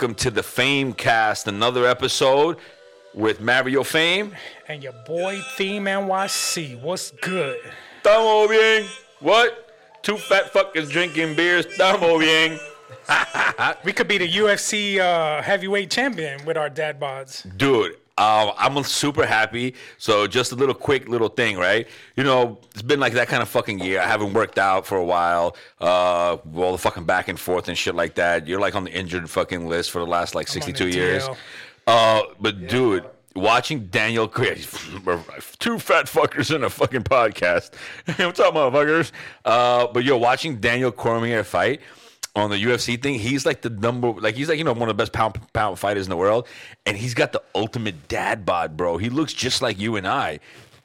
Welcome to the Fame Cast, another episode with Mario Fame. And your boy Theme NYC. What's good? Estamos bien. What? Two fat fuckers drinking beers. Estamos bien. We could be the UFC uh, heavyweight champion with our dad bods. Dude, um, I'm super happy. So just a little quick little thing, right? You know, it's been like that kind of fucking year. I haven't worked out for a while. Uh, all the fucking back and forth and shit like that. You're like on the injured fucking list for the last like 62 years. Uh, but dude, watching Daniel Craig, two fat fuckers in a fucking podcast. What's up, motherfuckers? Uh, but you're watching Daniel Cormier fight on the UFC thing. He's like the number, like he's like you know one of the best pound pound fighters in the world, and he's got the ultimate dad bod, bro. He looks just like you and I.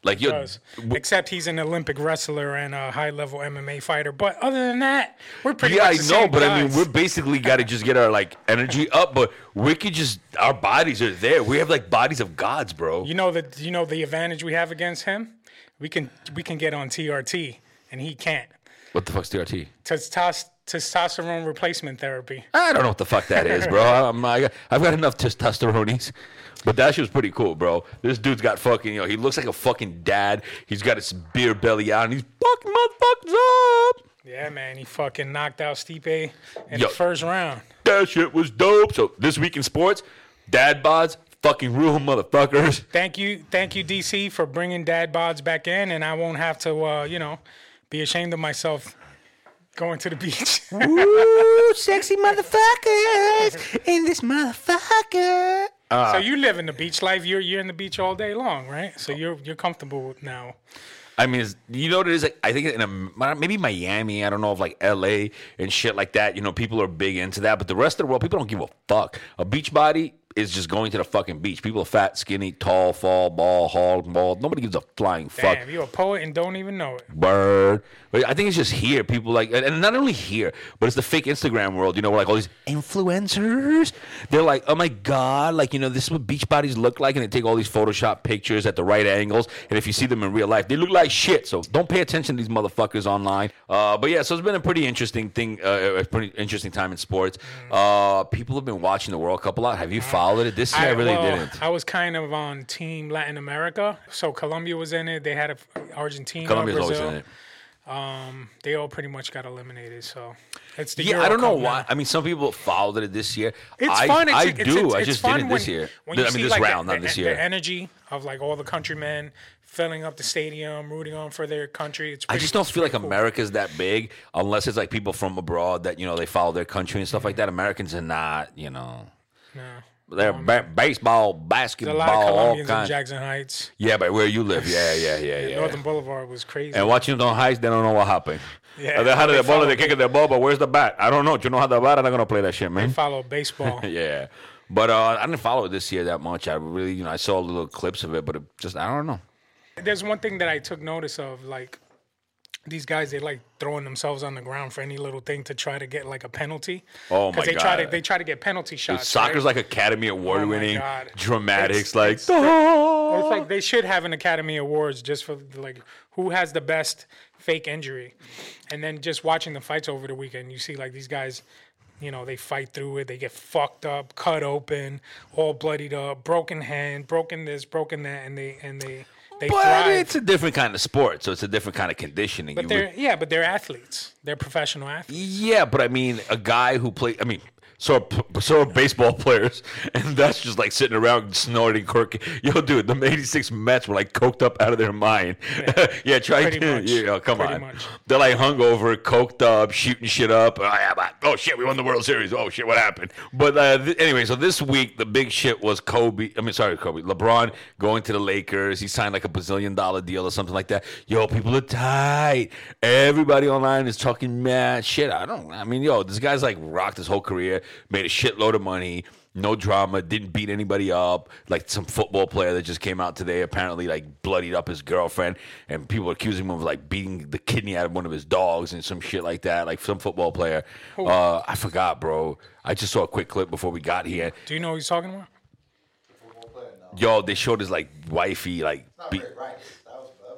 Like you, Does. Except he's an Olympic wrestler and a high level MMA fighter. But other than that, we're pretty yeah, I know, but I mean, we're basically got to just get our like energy up. But we could just our bodies are there. We have like bodies of gods, bro. You know that you know the advantage we have against him? We can we can get on TRT and he can't. What the fuck's TRT? Testos- testosterone replacement therapy. I don't know what the fuck that is, bro. I'm, I got, I've got enough testosterone. But that shit was pretty cool, bro. This dude's got fucking, you know, he looks like a fucking dad. He's got his beer belly out and he's fucking motherfuckers up. Yeah, man, he fucking knocked out Stipe in Yo. the first round. That shit was dope. So this week in sports, dad bods, fucking rule motherfuckers. Thank you, thank you, DC, for bringing dad bods back in, and I won't have to, uh, you know, be ashamed of myself going to the beach. Ooh, sexy motherfuckers in this motherfucker. so uh, you live in the beach life. You're you're in the beach all day long, right? So oh. you're you're comfortable now. I mean, you know what it is? Like, I think in a, maybe Miami, I don't know if like LA and shit like that. You know, people are big into that, but the rest of the world, people don't give a fuck. A beach body is just going to the fucking beach. People are fat, skinny, tall, fall, ball, haul, ball. Nobody gives a flying fuck. Damn, you're a poet and don't even know it. Bird. But I think it's just here. People like, and- not only here, but it's the fake Instagram world. You know, where like all these influencers. They're like, oh my god, like you know, this is what beach bodies look like, and they take all these Photoshop pictures at the right angles. And if you see them in real life, they look like shit. So don't pay attention to these motherfuckers online. Uh, but yeah, so it's been a pretty interesting thing, uh, a pretty interesting time in sports. Uh, people have been watching the World Cup a lot. Have you followed it this year? I, really well, didn't. I was kind of on Team Latin America, so Colombia was in it. They had a, Argentina, Colombia's always Brazil. in it. Um, they all pretty much got eliminated. So it's the Yeah, Euro I don't know Cup now. why. I mean, some people followed it this year. It's I, fun. It's, I it's, do. It's, I just did it this year. When I mean, this like round, the, not this the- year. The energy of like all the countrymen filling up the stadium, rooting on for their country. It's I just don't feel like pretty cool. America's that big unless it's like people from abroad that you know they follow their country and stuff like that. Americans are not, you know. No. They're ba- baseball, There's basketball, a lot of all Colombians in kinds. Jackson Heights. Yeah, but where you live, yeah, yeah, yeah, yeah. Northern Boulevard was crazy. And watching them on heights, they don't know what happened. Yeah, they had they the ball, follow- they kicking the ball, but where's the bat? I don't know. Do you know how the bat? I'm not gonna play that shit, man. follow baseball. yeah, but uh, I didn't follow it this year that much. I really, you know, I saw little clips of it, but it just I don't know. There's one thing that I took notice of, like these guys, they like throwing themselves on the ground for any little thing to try to get like a penalty. Oh, my they try to they try to get penalty shots. Soccer's right? like Academy Award Oh winning dramatics, It's- like it's- It's like they should have an Academy Awards just for like who has the best fake injury, and then just watching the fights over the weekend, you see like these guys, you know, they fight through it, they get fucked up, cut open, all bloodied up, broken hand, broken this, broken that, and they and they they But thrive. it's a different kind of sport, so it's a different kind of conditioning. but You they're would- yeah, but they're athletes. They're professional athletes. yeah, but I mean, a guy who play. I mean, so are, so are baseball players, and that's just like sitting around snorting cork. Yo, dude, the '86 Mets were like coked up out of their mind. Yeah, try to. Yeah, come Pretty on. much. They're like hungover, coked up, shooting shit up. Oh, yeah, oh shit, we won the World Series. Oh shit, what happened? But uh, th- anyway, so this week the big shit was Kobe. I mean, sorry, Kobe. LeBron going to the Lakers. He signed like a bazillion dollar deal or something like that. Yo, people are tight. Everybody online is talking mad shit. I don't. I mean, yo, this guy's like rocked his whole career, made a shitload of money. No drama, didn't beat anybody up. Like some football player that just came out today, apparently like bloodied up his girlfriend, and people accusing him of like beating the kidney out of one of his dogs and some shit like that. Like some football player. Uh, I forgot, bro. I just saw a quick clip before we got here. Do you know what he's talking about? Yo, they showed his like wifey like. Not Be- Ray Rice. That was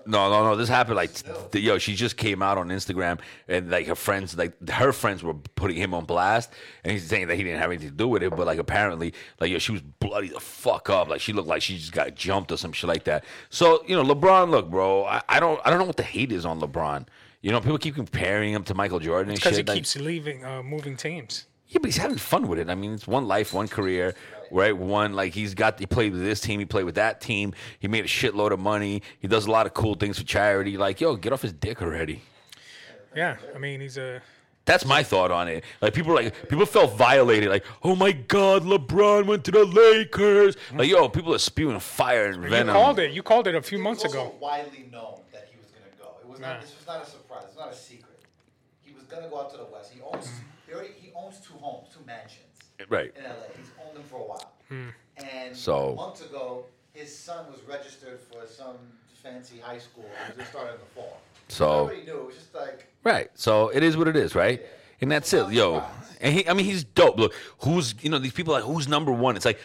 No, no, no. This happened like, th- yo, she just came out on Instagram and like her friends, like her friends were putting him on blast and he's saying that he didn't have anything to do with it. But like apparently, like, yo, she was bloody the fuck up. Like she looked like she just got jumped or some shit like that. So, you know, LeBron, look, bro, I, I don't, I don't know what the hate is on LeBron. You know, people keep comparing him to Michael Jordan and Because he like- keeps leaving, uh, moving teams. yeah, but he's having fun with it. I mean, it's one life, one career, right? One like he's got. He played with this team. He played with that team. He made a shitload of money. He does a lot of cool things for charity. Like, yo, get off his dick already. Yeah, I mean he's a That's my thought on it. Like people, were like people felt violated. Like, oh my god, LeBron went to the Lakers. Like, yo, people are spewing fire and venom. you called it. You called it a few It months was also ago. widely known that he was going to go. It was not. Yeah. This was not a surprise. It's not a secret. He was going to go out to the West. He owns. He, already, he owns two homes, two mansions Right. in LA. He's owned them for a while. Hmm. And So- months ago, his son was registered for some fancy high school. It was just started in the fall. So- nobody knew. It was just like Right. So it is what it is, right? And that's it, yo. And he, I mean, he's dope. Look, who's you know these people like who's number one? It's like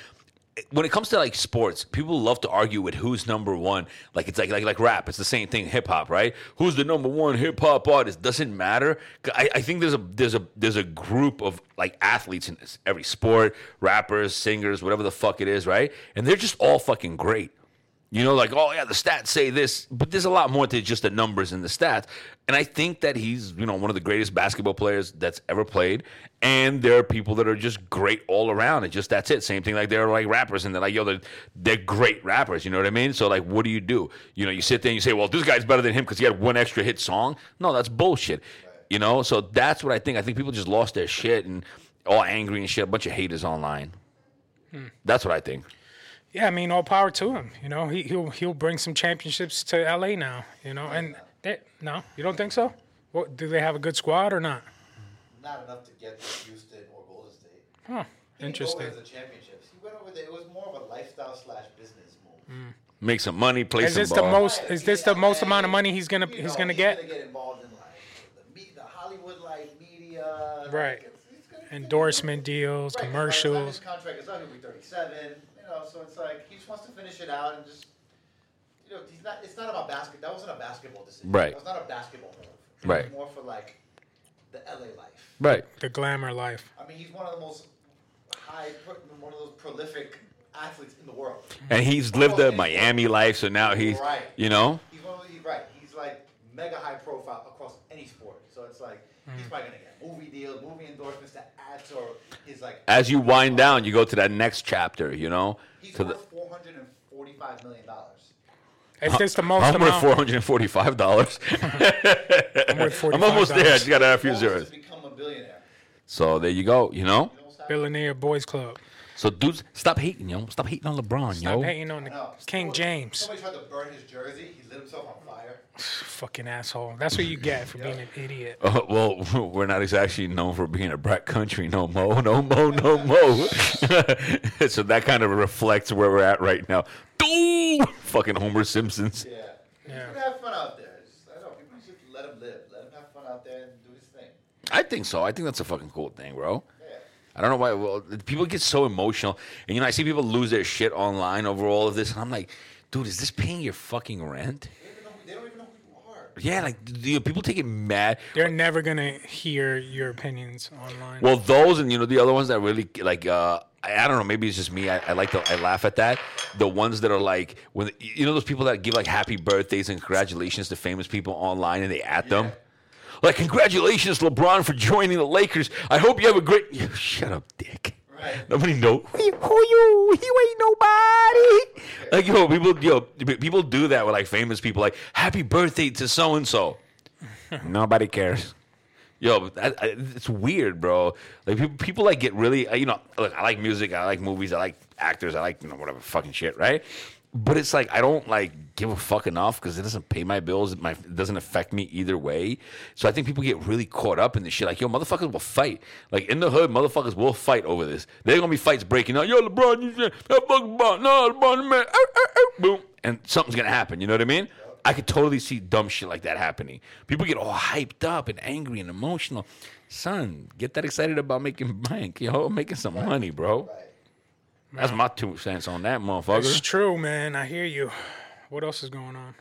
when it comes to like sports, people love to argue with who's number one. Like it's like like like rap. It's the same thing. Hip hop, right? Who's the number one hip hop artist? Doesn't matter. I, I think there's a there's a there's a group of like athletes in this, every sport, rappers, singers, whatever the fuck it is, right? And they're just all fucking great. You know, like, oh yeah, the stats say this, but there's a lot more to just the numbers and the stats. And I think that he's, you know, one of the greatest basketball players that's ever played. And there are people that are just great all around. And just that's it. Same thing like they're like rappers and they're like, yo, they're, they're great rappers. You know what I mean? So like, what do you do? You know, you sit there and you say, well, this guy's better than him because he had one extra hit song. No, that's bullshit. You know, so that's what I think. I think people just lost their shit and all angry and shit. A bunch of haters online. Hmm. That's what I think. Yeah, I mean all power to him. You know, he he'll he'll bring some championships to LA now. You know, and they, no, you don't think so? What do they have a good squad or not? not enough to get to Houston or Golden State. Huh. He didn't Interesting. Go over the championships. He went over there. It was more of a lifestyle slash business move. Mm. Make some money, play Is some this the most? Is this the most amount of money he's gonna You he's know, gonna he's get? Gonna get involved in like the, the Hollywood like media. like, Right. it's- it's gonna- Endorsement deals, Right, and by the time commercials. His contract is up. He'll be 37. You know, so it's like he just wants to finish it out and just. You know, he's not. It's not about basket. That wasn't a basketball decision. Right. That was not a basketball move. It Right. More for like the LA life. Right. The glamour life. I mean, he's one of the most high, one of those prolific athletes in the world. And he's lived the Miami life, so now he's, Right. you know, He's one of the, right. He's like mega high profile across any sport. So it's like he's hmm. probably gonna get movie deals, movie endorsements to add to his like. as you wind down, you go to that next chapter, you know. he's To the, worth four hundred and forty-five million dollars. Is this the most I'm worth four hundred and forty-five dollars. I'm worth I'm almost there. I just gotta add a few zeros. become a billionaire. So there you go. You know. You know what's happening? Billionaire Boys Club. So dudes, stop hating, yo. Stop hating on LeBron, Stop yo. hating on the No. King Somebody- James. Somebody tried to burn his jersey. He lit himself on fire. Fucking asshole. That's what you get for being an idiot. Uh, well, we're not exactly known for being a brat country, no mo, no mo, no mo. so that kind of reflects where we're at right now. Dude, fucking Homer Simpsons. Yeah. Yeah. He's gonna have fun out there. Just, I don't know. People should let him live. Let him have fun out there and do his thing. I think so. I think that's a fucking cool thing, bro. Yeah. I don't know why. Well, people get so emotional, and you know, I see people lose their shit online over all of this, and I'm like, dude, is this paying your fucking rent? They don't even know who, don't even know who you are. Yeah, like you know, people take it mad. They're never gonna hear your opinions online. Well, those and you know the other ones that really like. uh I, I don't know. Maybe it's just me. I, I like to. I laugh at that. The ones that are like when you know those people that give like happy birthdays and congratulations to famous people online, and they at them. Like congratulations, LeBron, for joining the Lakers. I hope you have a great. Shut up, dick. Right. Nobody know who you, who you. You ain't nobody. Like yo, people, yo, people do that with like famous people. Like happy birthday to so and so. Nobody cares. Yo, I, it's weird, bro. Like people, people like get really, uh, you know. Look, I like music, I like movies, I like actors, I like you know whatever fucking shit, right? But it's like I don't like give a fuck enough because it doesn't pay my bills. It, my, it doesn't affect me either way. So I think people get really caught up in this shit. Like yo, motherfuckers will fight. Like in the hood, motherfuckers will fight over this. There's gonna be fights breaking out. Yo, LeBron, you said, that fuck LeBron, no, LeBron, man, ow, ow, ow, boom, and something's gonna happen. You know what I mean? I could totally see dumb shit like that happening. People get all hyped up and angry and emotional. Son, get that excited about making bank, yo, making some money, bro. That's my two cents on that, motherfucker. it's true, man. I hear you. What else is going on?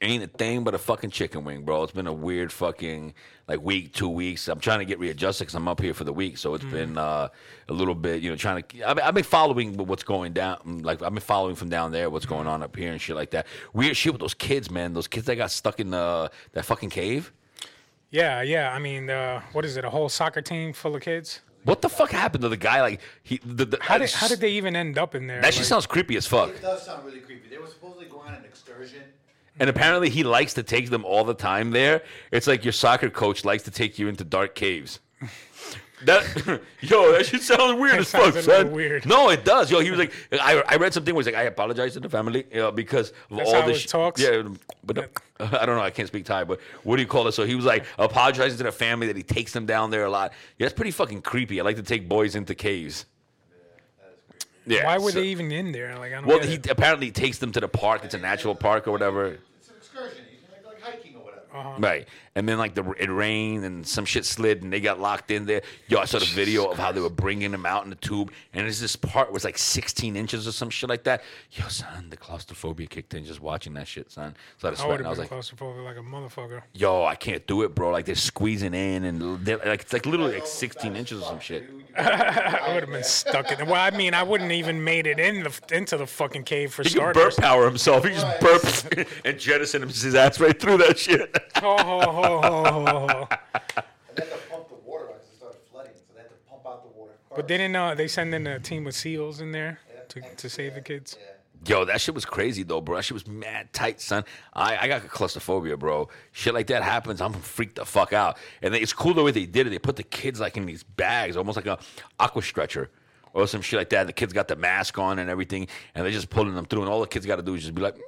ain't a thing but a fucking chicken wing, bro. It's been a weird fucking like week, two weeks. I'm trying to get readjusted because I'm up here for the week, so it's Mm. been uh, a little bit, you know, trying to. I've, I've been following what's going down, like I've been following from down there what's going on up here and shit like that. Weird shit with those kids, man. Those kids that got stuck in uh, that fucking cave. Yeah, yeah. I mean, uh, what is it? A whole soccer team full of kids? What the fuck happened to the guy? Like he, the, the, How did how did they even end up in there? That shit sounds creepy as fuck. It does sound really creepy. They were supposedly going on an excursion. And apparently he likes to take them all the time there. It's like your soccer coach likes to take you into dark caves. That yo, that shit sounds weird That as fuck, sounds son. weird. No, it does. Yo, he was like, I, I read something where he's like, I apologize to the family, you know, because of That's all how this. it talks? Yeah, but no, I don't know. I can't speak Thai, but what do you call it? So he was like apologizing to the family that he takes them down there a lot. Yeah, that's pretty fucking creepy. I like to take boys into caves. Yeah. Why were so- they even in there? Like I don't Well, he it. apparently takes them to the park. It's a natural park or whatever. It's an excursion. You know, like, like hiking or whatever. Uh-huh. Right. And then like the it rained and some shit slid and they got locked in there. Yo, I saw the video of how they were bringing them out in the tube, and there's this part was like 16 inches or some shit like that. Yo, son, the claustrophobia kicked in just watching that shit, son. So I, I would have been like, claustrophobic like a motherfucker. yo, I can't do it, bro. Like they're squeezing in and they're, like it's like literally like 16 inches or some shit. I would have been stuck in. Well, I mean, I wouldn't even made it in the into the fucking cave for starters. He can burp power himself. He just burps and jettisoned his ass right through that shit. Ho, ho, ho, And they had to pump the water out because it started flooding. So they had to pump out the water. But didn't uh, they send in a team of SEAls in there to, Yeah. to save the kids? Yeah. Yo, that shit was crazy though, bro. That shit was mad tight, son. I, I got claustrophobia, bro. Shit like that happens, I'm freaked the fuck out. And they, it's cool the way they did it. They put the kids like in these bags, almost like a aqua stretcher or some shit like that. And the kids got the mask on and everything, and they're just pulling them through. And all the kids got to do is just be like, Two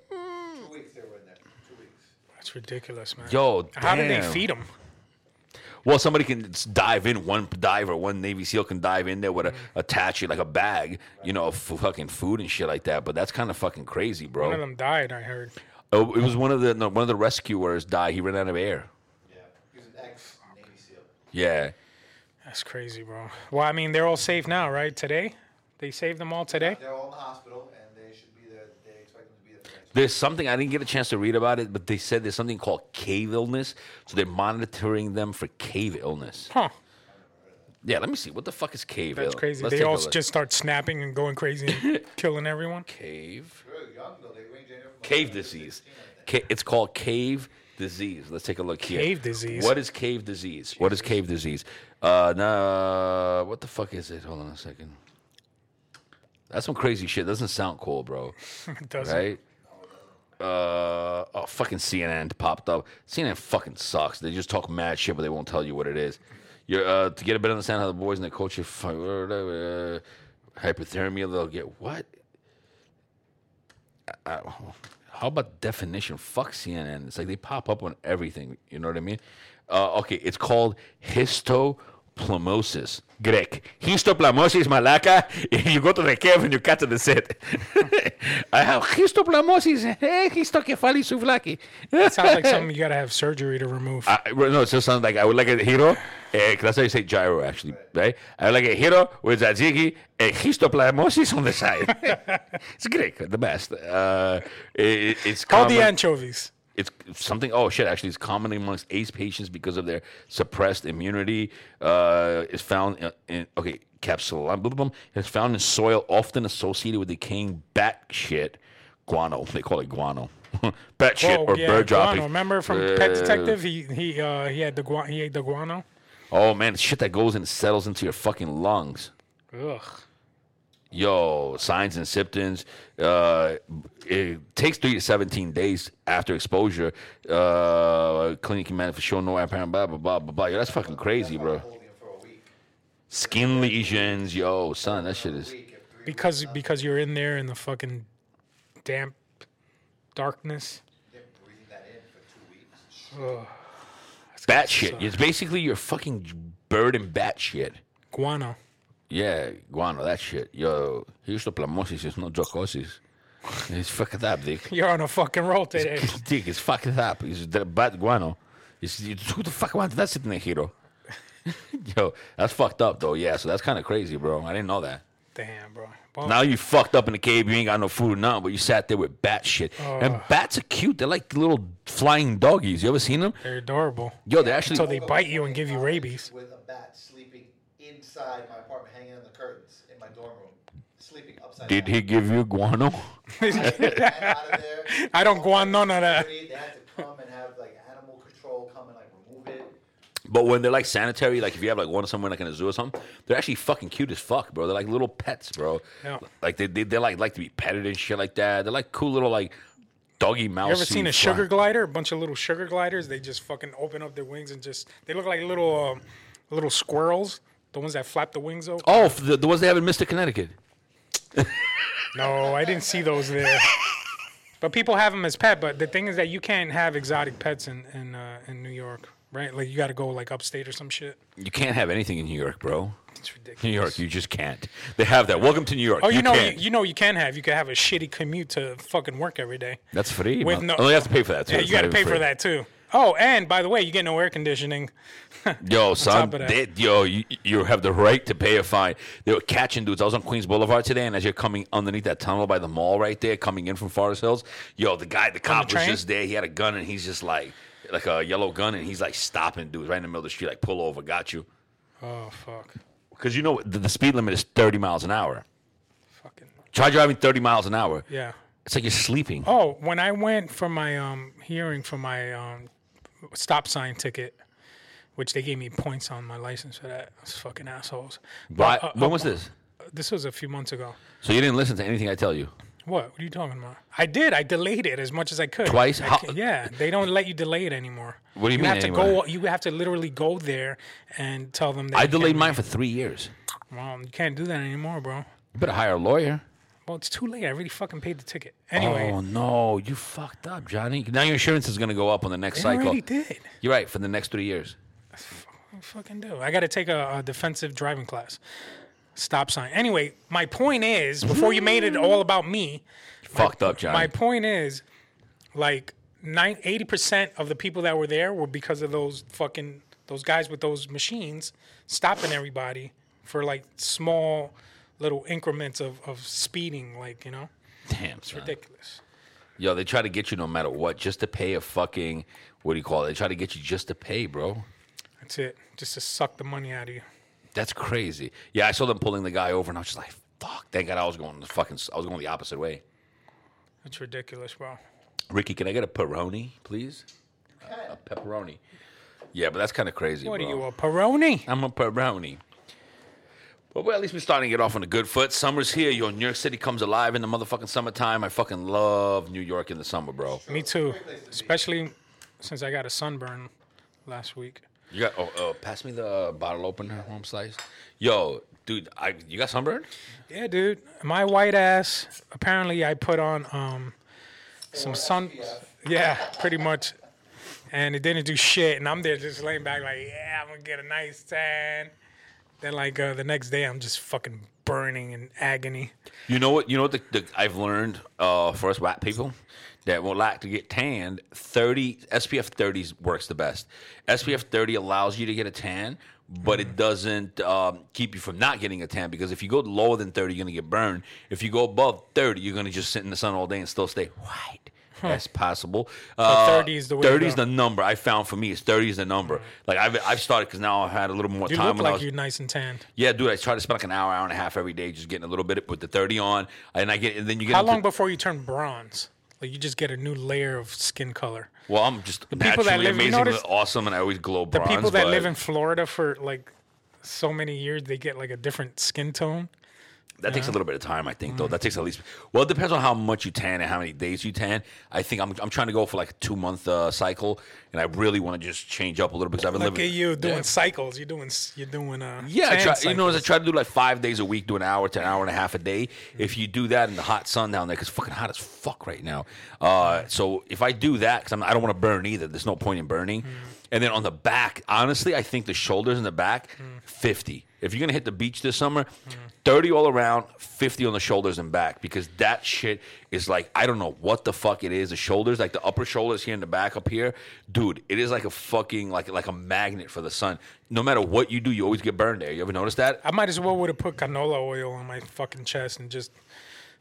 weeks they were in there. Two weeks. That's ridiculous, man. "Yo, how do they damn." feed them? Well, somebody can s- dive in. One diver, one Navy SEAL can dive in there with a mm. attach it like a bag, you know, of fucking food and shit like that. But that's kind of fucking crazy, bro. One of them died. I heard. Oh, it was one of the no, one of the rescuers died. He ran out of air. Yeah. He was an ex Navy SEAL. Yeah. That's crazy, bro. Well, I mean, they're all safe now, right? Today, they saved them all today. They're all in the hospital and they should be there. They expect them to be there for next There's something I didn't get a chance to read about it, but they said there's something called cave illness. So they're monitoring them for cave illness. Huh? Yeah, let me see. What the fuck is cave illness? That's illness? crazy. Let's they take a all look. just start snapping and going crazy, and killing everyone. cave Very young though. They range anywhere from cave disease. 16, I think. Ca- it's called cave disease. Let's take a look here. Cave disease? What is cave disease? What is cave disease? Uh, nah, what the fuck is it? Hold on a second. That's some crazy shit. Doesn't sound cool, bro. It doesn't. right? Uh, oh, fucking CNN popped up. CNN fucking sucks. They just talk mad shit, but they won't tell you what it is. You're, uh, to get a better understanding how the boys and coach are fu- uh, hypothermia, they'll get what? Uh, how about definition? Fuck CNN. It's like they pop up on everything. You know what I mean? Uh, okay, it's called histoplasmosis. Greg. Histoplasmosis, malaca. You go to the cave and you cut to the set. I have histoplasmosis. Eh, histocephali souvlaki. That sounds like something you gotta have surgery to remove. Well, no, it just sounds like I would like a hero. Uh, that's how you say gyro, actually, right? I would like a hero with tzatziki and histoplasmosis on the side. it's great, the best. Uh, it, it's Call the anchovies. It's something. Oh shit! Actually, it's common amongst AIDS patients because of their suppressed immunity. Uh, is found in, in okay capsule. It's found in soil often associated with decaying bat shit, guano. They call it guano. bat shit Oh, or yeah, bird guano. dropping. Remember from Pet Uh, Detective? He he uh, he had the gua- he ate the guano. Oh man, shit that goes and settles into your fucking lungs. Ugh. Yo, signs and symptoms. Uh, it takes three to seventeen days after exposure. Uh, clinic for sure. no apparent blah blah blah blah blah. Yo, that's fucking crazy, bro. Holding him for a week. Skin lesions, yo, son, that shit is. Week if three Because because you're in there in the fucking damp darkness. they're breathing that in for two weeks. Ugh. Bat shit. It's basically your fucking bird and bat shit. Guano. Yeah, guano, that shit. Yo, histoplasmosis is not jocosis. It's fucked up, dick. You're on a fucking roll today. dick, it's fucked up. It's the bad guano. It's, it's, who the fuck wants that sitting there, hero? Yo, that's fucked up though. Yeah, so that's kind of crazy, bro. I didn't know that. Damn, bro. Well, Now you fucked up in the cave. You ain't got no food or nothing, but you sat there with bat shit. And bats are cute. They're like little flying doggies. You ever seen them? they're adorable. Yo, they're actually. So they bite you and give you rabies. With a bat sleeping inside my apartment, hanging on the curtains in my dorm room, sleeping upside did down. he give you guano? Get out of there. I don't go on none of that. They had to come and have like animal control come and like remove it. But when they're like sanitary, like if you have like one somewhere like in a zoo or something, they're actually fucking cute as fuck, bro. They're like little pets, bro. Yeah. Like they they they like like to be petted and shit like that. They're like cool little like doggy mouse. You ever seen a sugar glider? A bunch of little sugar gliders. They just fucking open up their wings and just they look like little um, little squirrels. The ones that flap the wings open. Oh, the, the ones they have in Mr. Connecticut. No, I didn't see those there. But people have them as pet. But the thing is that you can't have exotic pets in in uh, in New York, right? Like you got to go like upstate or some shit. You can't have anything in New York, bro. It's ridiculous. New York, you just can't. They have that. Welcome to New York. Oh, you, know, you, you know, you can have. You can have a shitty commute to fucking work every day. That's free. With man. no- oh, you have to pay for that too. Yeah, It's you got to pay even for that too. Oh, and by the way, you get no air conditioning. Yo, son, that. yo, you, you have the right to pay a fine. They were catching dudes. I was on Queens Boulevard today, and as you're coming underneath that tunnel by the mall right there, coming in from Forest Hills, yo, the guy, the cop was just there. He had a gun, and he's just like, like a yellow gun, and he's like stopping dudes right in the middle of the street, like pull over, got you. Oh fuck, Because you know the, the speed limit is 30 miles an hour. fucking Try driving 30 miles an hour. yeah. It's like you're sleeping. Oh, when I went for my um hearing for my um stop sign ticket, which they gave me points on my license for that. Those fucking assholes. But, uh, when uh, was this? This was a few months ago. So you didn't listen to anything I tell you? What? What are you talking about? I did. I delayed it as much as I could. Twice? I How- yeah, they don't let you delay it anymore. What do you you mean have to go. You have to literally go there and tell them. That I delayed mine for three years. Well, you can't do that anymore, bro. You better hire a lawyer. Well, it's too late. I already fucking paid the ticket. Anyway, Oh no, you fucked up, Johnny. Now your insurance is gonna go up on the next I cycle. already did. You're right for the next three years. Fucking do. I got to take a, a defensive driving class. Stop sign. Anyway, my point is, before you made it all about me, fucked up, Johnny. my point is, like, eighty percent of the people that were there were because of those fucking those guys with those machines stopping everybody for like small little increments of, of speeding, like you know, Damn, son. ridiculous. Yo, they try to get you no matter what, just to pay a fucking what do you call it? They try to get you just to pay, bro. That's it. Just to suck the money out of you. That's crazy. Yeah, I saw them pulling the guy over, and I was just like, "Fuck!" Thank God I was going the fucking. I was going the opposite way. That's ridiculous, bro. Ricky, can I get a pepperoni, please? A pepperoni. Yeah, but that's kind of crazy. What bro. are you, a Peroni? I'm a pepperoni. But well, at least we're starting to get off on a good foot. Summer's here. Yo, New York City comes alive in the motherfucking summertime. I fucking love New York in the summer, bro. Me too. Especially since I got a sunburn last week. You got oh, oh pass me the bottle opener, home slice. Yo, dude, I you got sunburned? Yeah, dude. My white ass. Apparently, I put on um some sun. Yeah, pretty much. And it didn't do shit. And I'm there just laying back like, yeah, I'm gonna get a nice tan. Then like uh, the next day, I'm just fucking burning in agony. You know what? You know what the, the, I've learned uh, for us white people that would like to get tanned. Thirty SPF 30 works the best. SPF 30 allows you to get a tan, but it doesn't um, keep you from not getting a tan because if you go lower than 30, you're gonna get burned. If you go above 30, you're gonna just sit in the sun all day and still stay white. That's possible. Uh, 30 is the way 30 is the number I found for me. Is 30 is the number. Like I've I've started because now I've had a little more You time. look like was, you're nice and tanned. yeah, dude, I try to spend like an hour, hour and a half every day just getting a little bit with the 30 on. And I get, and then you get. How into- long before you turn bronze? Like you just get a new layer of skin color. Well, I'm just people naturally that live- amazingly notice awesome and I always glow bronze. The people that live in Florida for like so many years, they get like a different skin tone. That takes a little bit of time, I think, though. That takes at least. Well, it depends on how much you tan and how many days you tan. I think I'm, I'm trying to go for like a two month uh, cycle, and I really want to just change up a little bit because I've been Look living. at you doing cycles. You're doing s- you're doing uh Yeah, I tan try, you know, as I cycles. try to do like five days a week, do an hour to an hour and a half a day. If you do that in the hot sun down there, because it's fucking hot as fuck right now. Uh, so if I do that, because I don't want to burn either. There's no point in burning. And then on the back, honestly, I think the shoulders and the back, fifty. If you're gonna hit the beach this summer, 30 all around, 50 on the shoulders and back because that shit is like I don't know what the fuck it is. The shoulders, like the upper shoulders here and the back up here, dude, it is like a fucking like like a magnet for the sun. No matter what you do, you always get burned there. You ever notice that? I might as well would have put canola oil on my fucking chest and just,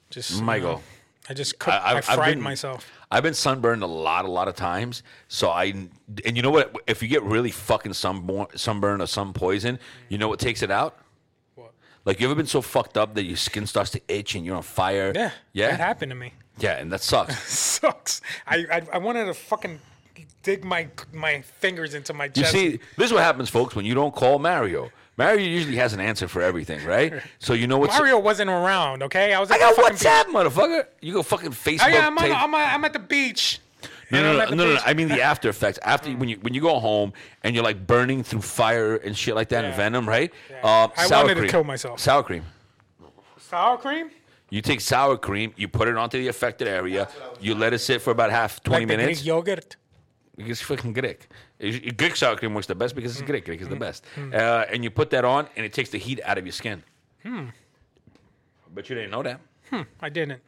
just. you Michael. know, I just cooked, I, I've- I've fried been- myself. I've been sunburned a lot, a lot of times. So I, and you know what? If you get really fucking sunburn, sunburn or sun poison, you know what takes it out? What? Like you ever been so fucked up that your skin starts to itch and you're on fire? Yeah, yeah, that happened to me. yeah, and that sucks. Sucks. I, I I wanted to fucking dig my my fingers into my You see, this is what happens, folks, when you don't call Mario. Mario usually has an answer for everything, right? So you know what's Mario wasn't around. Okay, I was. At I got the fucking WhatsApp, motherfucker. You go fucking Facebook. Beach. Oh yeah, I'm, on, I'm, I'm at the beach. No, And no, no, no, no, no. I mean the after effects. After when you when you go home and you're like burning through fire and shit like that and venom, right? Yeah. Uh, I sour wanted to kill myself. Sour cream. Sour cream. You take sour cream, you put it onto the affected area, you let it sit for about half twenty like the minutes. Greek yogurt. It's fucking Greek. Greek sour cream works the best because Mm. it's Greek. Greek is the best. Uh, and you put that on, and it takes the heat out of your skin. Hmm. But you didn't know that. I didn't.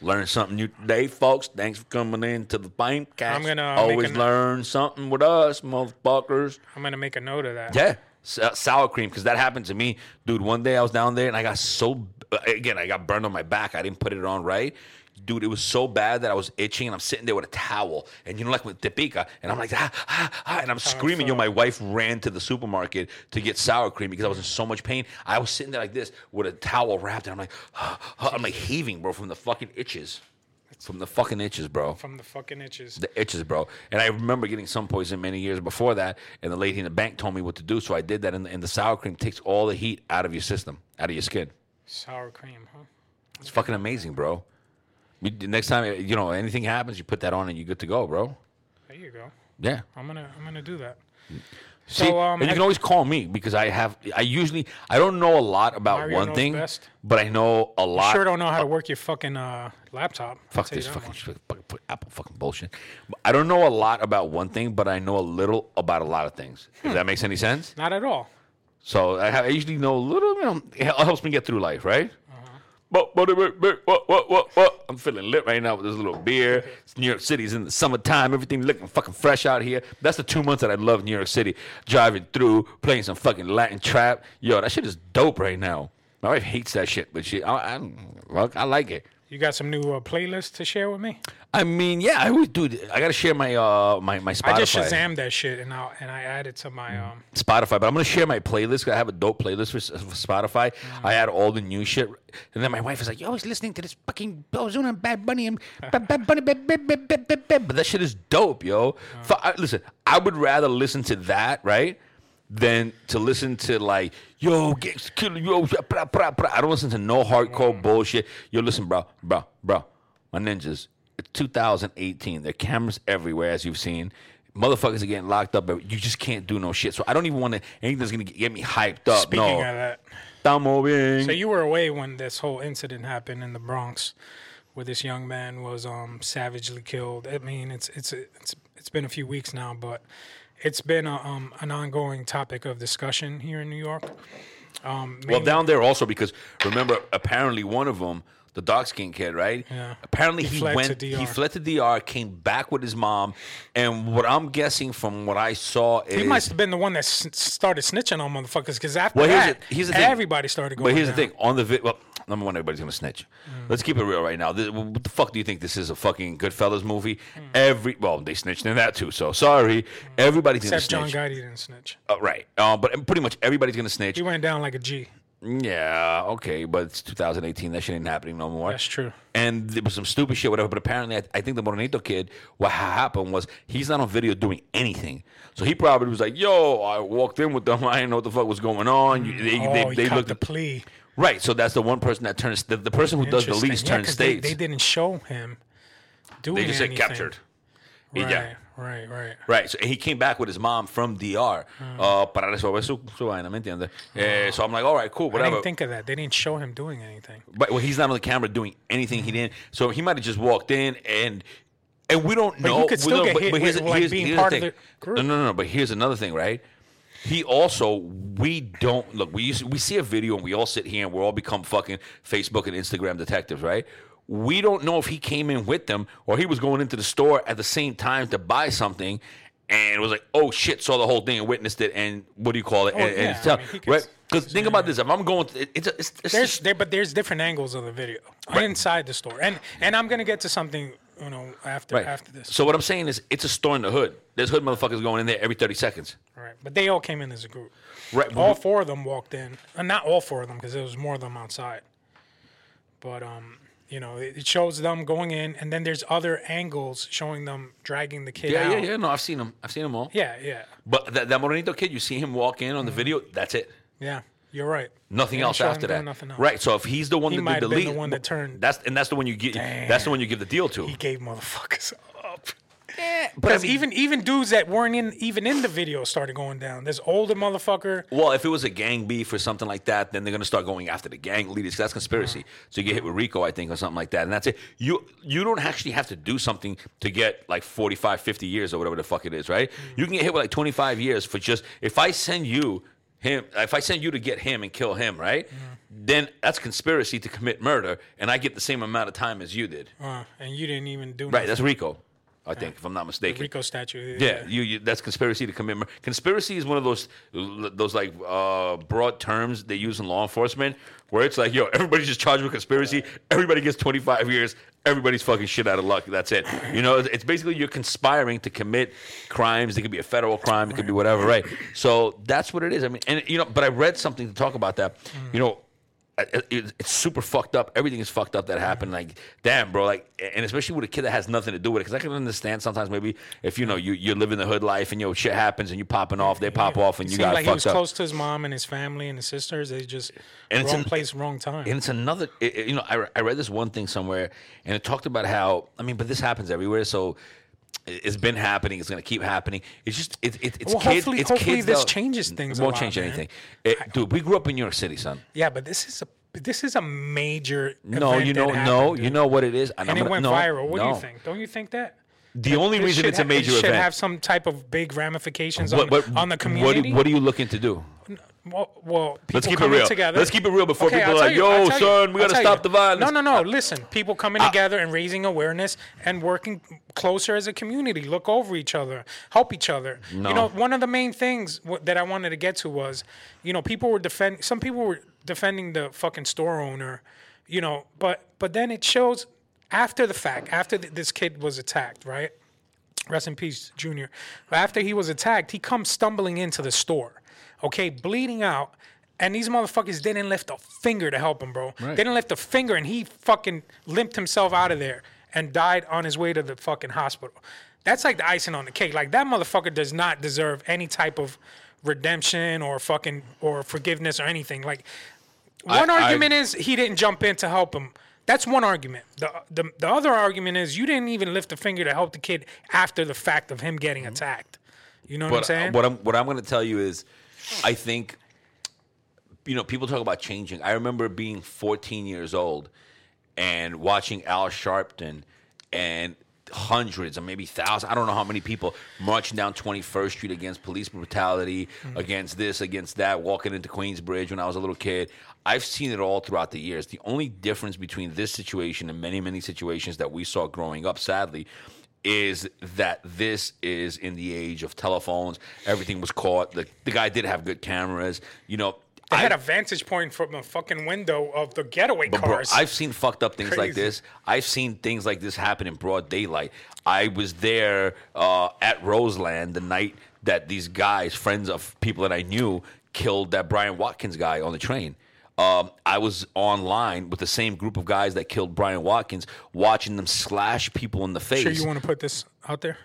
Learn something new today, folks. Thanks for coming in to the Fame Cast. I'm gonna, uh, make always a- learn something with us, motherfuckers. I'm gonna make a note of that. Yeah, S- sour cream because that happened to me, dude. One day I was down there and I got so uh, again I got burned on my back. I didn't put it on right. Dude, it was so bad that I was itching and I'm sitting there with a towel and you know like with tepica and I'm like ah, ah, ah, and I'm screaming. Yo, my wife ran to the supermarket to get sour cream because I was in so much pain. I was sitting there like this with a towel wrapped and I'm like ah, ah, I'm like heaving, bro, from the fucking itches, from the fucking itches, bro From the fucking itches. the itches, bro. And I remember getting sun poison many years before that, and the lady in the bank told me what to do, so I did that. And, and the sour cream takes all the heat out of your system, out of your skin. Sour cream, huh? It's fucking amazing, bro. You- next time you know anything happens, you put that on and you're good to go, bro. There you go. Yeah. I'm gonna I'm gonna do that. See, So, um, and you can always call me because I have. I usually I don't know a lot about Mario one thing, best. but I know a lot. Sure don't know how to work your fucking uh, laptop. Fuck this fucking, shit, fucking, Apple fucking bullshit. I don't know a lot about one thing, but I know a little about a lot of things. If that makes any sense. Not at all. So I, have, I usually know a little. You know, it helps me get through life, right? But, but, but, but, what, what, what, what? I'm feeling lit right now with this little beer. It's New York City's in the summertime. Everything looking fucking fresh out here. That's the two months that I love New York City. Driving through, playing some fucking Latin trap. Yo, that shit is dope right now. My wife hates that shit, but she, I, I, I like it. You got some new uh, playlists to share with me? I mean, yeah, I would do. I gotta share my uh my my Spotify. I just Shazam that shit and I and I added to my um. Spotify, but I'm gonna share my playlist. I have a dope playlist for, for Spotify. I add all the new shit, and then my wife is like, "Yo, I was listening to this fucking Ozuna and Bad Bunny and Bad, Bad Bunny, Bad, Bad, Bad, Bad, Bad, Bad." but that shit is dope, yo. Fu- I- listen, I would rather listen to that, right, than to listen to like, "Yo, get kill yo." Blah, blah, blah. I don't listen to no hardcore bullshit. Yo, listen, bro, bro, bro, my ninjas. It's 2018. There are cameras everywhere, as you've seen. Motherfuckers are getting locked up, but you just can't do no shit. So I don't even want to anything that's gonna get me hyped up. Speaking no, of that, Estamos bien. so you were away when this whole incident happened in the Bronx, where this young man was um savagely killed. I mean, it's it's it's it's been a few weeks now, but it's been a, um an ongoing topic of discussion here in New York. Um, well, down there also because remember, apparently one of them, the dark skinned kid, right? Yeah. Apparently He he, went, DR. he fled to DR, came back with his mom, and what I'm guessing from what I saw is He must have been the one that s- started snitching on motherfuckers because after Well, here's that, the- here's the thing. everybody started going. But here's down. the thing: on the vi- well, number one, everybody's gonna snitch. Mm. Let's keep it real right now. This, what the fuck do you think this is? A fucking Goodfellas movie? Mm. Every well, they snitched in that too. So sorry, everybody's Except gonna snitch. Except John. Gotti didn't snitch. Uh, right, uh, but pretty much everybody's gonna snitch. He went down like a G. Yeah, okay, but it's 2018. That shit ain't happening no more. That's true. And there was some stupid shit, whatever. But apparently, I, I think the Morenito kid, what happened was he's not on video doing anything. So he probably was like, "Yo, I walked in with them. I didn't know what the fuck was going on." You, they, mm. oh, they, he they looked the plea. right. So that's the one person that turns the, the person who does the least Yeah, turns 'cause they, states. they didn't show him doing They just said captured. Right, Yeah. Right, right. Right, so he came back with his mom from DR Hmm. uh, para resolver su, su vaina, ¿me entiendes? Eh, so I'm like, all right, cool, I whatever. didn't think of that. They didn't show him doing anything. But well, he's not on the camera doing anything he didn't. So he might have just walked in and and we don't But know. you could still don't- get but, hit but here's, with, like, here's, being here's part of the group. No, no, no. But here's another thing, right? He also, we don't look. We used, we see a video and we all sit here and we all become fucking Facebook and Instagram detectives, right? We don't know if he came in with them or he was going into the store at the same time to buy something, and was like, "Oh shit!" Saw the whole thing and witnessed it, and what do you call it? and, and Oh, yeah, it's tough, I mean, right? Because think about this: if I'm going, to, it's, a, it's, it's There's there, but there's different angles of the video inside the store, and and I'm gonna get to something you know after right. after this. So what I'm saying is, it's a store in the hood. There's hood motherfuckers going in there every 30 seconds. Right, but they all came in as a group. Right, All four of them walked in, uh, not all four of them because there was more of them outside. But um, you know, it shows them going in, and then there's other angles showing them dragging the kid Yeah, out. yeah, yeah. No, I've seen them. I've seen them all. yeah, yeah, But that, that Morenito kid, you see him walk in Mm-hmm. on the video. That's it. yeah. You're right. Nothing else after that. nothing else. Right. So if he's the one He that did the lead, the one that turned- That's and that's the one you get. That's the one you give the deal to. He gave motherfuckers up. but I Because mean- even even dudes that weren't in even in the video started going down. This older motherfucker. Well, if it was a gang beef or something like that, then they're gonna start going after the gang leaders. That's conspiracy. Uh-huh. So you get hit with RICO, I think, or something like that, and that's it. You you don't actually have to do something to get like 45, 50 years or whatever the fuck it is, right? Mm. You can get hit with like twenty five years for just if I send you him, if I send you to get him and kill him, right? Mm-hmm. Then that's conspiracy to commit murder, and I get the same amount of time as you did. Uh, and you didn't even do Right, nothing. that's RICO, I think, if I'm not mistaken. The Rico statue. Yeah, you, you that's conspiracy to commit murder. Conspiracy is one of those those like uh, broad terms they use in law enforcement where it's like, yo, everybody's just charged with conspiracy. Everybody gets 25 years. Everybody's fucking shit out of luck. That's it. You know, it's basically you're conspiring to commit crimes. It could be a federal crime. It could be whatever, right? So that's what it is. I mean, and you know, but I read something to talk about that. You know, it's super fucked up. Everything is fucked up that happened. Like, damn, bro. Like, and especially with a kid that has nothing to do with it. Because I can understand sometimes maybe if you know you you're living the hood life and yo shit happens and you popping off, they pop off and you got like he was fucked up. close to his mom and his family and his sisters. They just And it's wrong an- place, wrong time. And it's another, it, it- you know, I, I read this one thing somewhere, and it talked about how, I mean, but this happens everywhere, so it- it's been happening. It's going to keep happening. It's just, it, it, it's Well, kids. hopefully- it's hopefully kids this changes things It won't lot, change anything. It- dude, we grew up in New York City, son. yeah, but this is a this is a major. No, event you know, happened, no, dude. you know what it is, and I'm it gonna- went no, viral. What do you think? Don't you think that? The only reason should it's a ha- major it should event. have some type of big ramifications what, on, what, on the what, community. what are you looking to do? Well, well people Let's keep it real. together. Let's keep it real before people are like, "Yo, I'll you, son, we gotta stop you. the violence." No, no, no. Uh, Listen, people coming together and raising awareness and working closer as a community. Look over each other, help each other. No. You know, one of the main things w- that I wanted to get to was, you know, people were defending. Some people were defending the fucking store owner. You know, but but then it shows after the fact, after th- this kid was attacked, right? rest in peace, Junior. But after he was attacked, he comes stumbling into the store, okay, bleeding out. And these motherfuckers didn't lift a finger to help him, bro. They didn't lift a finger, and he fucking limped himself out of there and died on his way to the fucking hospital. That's like the icing on the cake. Like that motherfucker does not deserve any type of redemption or fucking or forgiveness or anything. Like one I- argument is he didn't jump in to help him. That's one argument. The, the the other argument is you didn't even lift a finger to help the kid after the fact of him getting mm-hmm. attacked. You know what I'm saying? what I'm what I'm going to tell you is, I think, you know, people talk about changing. I remember being 14 years old and watching Al Sharpton and hundreds or maybe thousands, I don't know how many people marching down 21st Street against police brutality, mm. against this, against that, walking into Queensbridge when I was a little kid. I've seen it all throughout the years. The only difference between this situation and many, many situations that we saw growing up, sadly, is that this is in the age of telephones. Everything was caught. The, the guy did have good cameras. You know, I- had a vantage point from a fucking window of the getaway but bro. I've seen fucked up things like this. I've seen things like this happen in broad daylight. I was there uh, at Roseland the night that these guys, friends of people that I knew, killed that Brian Watkins guy on the train. Um, I was online with the same group of guys that killed Brian Watkins, watching them slash people in the face. sure you want to put this out there?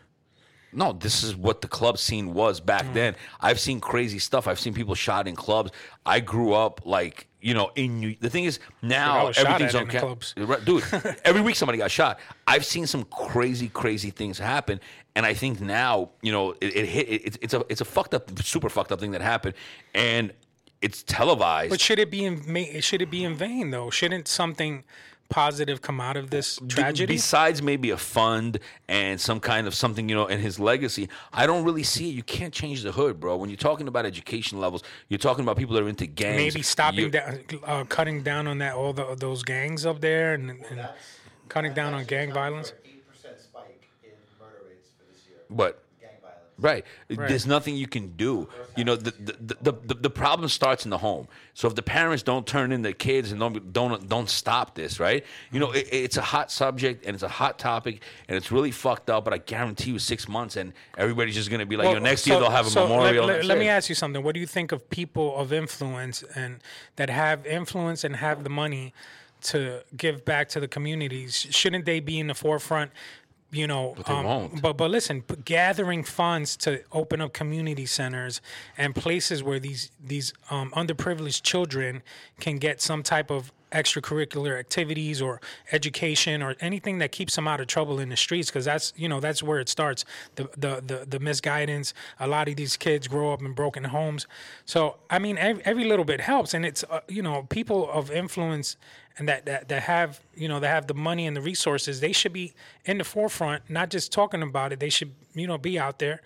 No, this is what the club scene was back Mm. then. I've seen crazy stuff. I've seen people shot in clubs. I grew up like you know in New. The thing is now everything's on ca- clubs. Dude. every week somebody got shot. I've seen some crazy, crazy things happen, and I think now you know it, it hit. It, it's it's a it's a fucked up, super fucked up thing that happened, and it's televised. But should it be in should it be in vain though? Shouldn't something positive come out of this B- tragedy? Besides maybe a fund and some kind of something, you know, in his legacy, I don't really see it. You can't change the hood, bro. When you're talking about education levels, you're talking about people that are into gangs. Maybe stopping You- down, uh, cutting down on that all the, those gangs up there, and, and cutting down on gang violence. Eight percent spike in murder rates for this year. But Violence. Right. There's nothing you can do. You know, the, the, the, the, the problem starts in the home. So if the parents don't turn in their kids and don't don't don't stop this, right? You know, it, it's a hot subject and it's a hot topic and it's really fucked up. But I guarantee you, six months and everybody's just gonna be like, Well, yo, next so- year they'll have a so memorial. Let, let, let me ask you something. What do you think of people of influence and that have influence and have the money to give back to the communities? Shouldn't they be in the forefront? You know, they um, but but listen, p- gathering funds to open up community centers and places where these these um, underprivileged children can get some type of extracurricular activities or education or anything that keeps them out of trouble in the streets because that's you know that's where it starts. The, the the the misguidance a lot of these kids grow up in broken homes. So i mean every, every little bit helps and it's uh, you know people of influence and that, that that have you know that have the money and the resources they should be in the forefront not just talking about it. They should you know be out there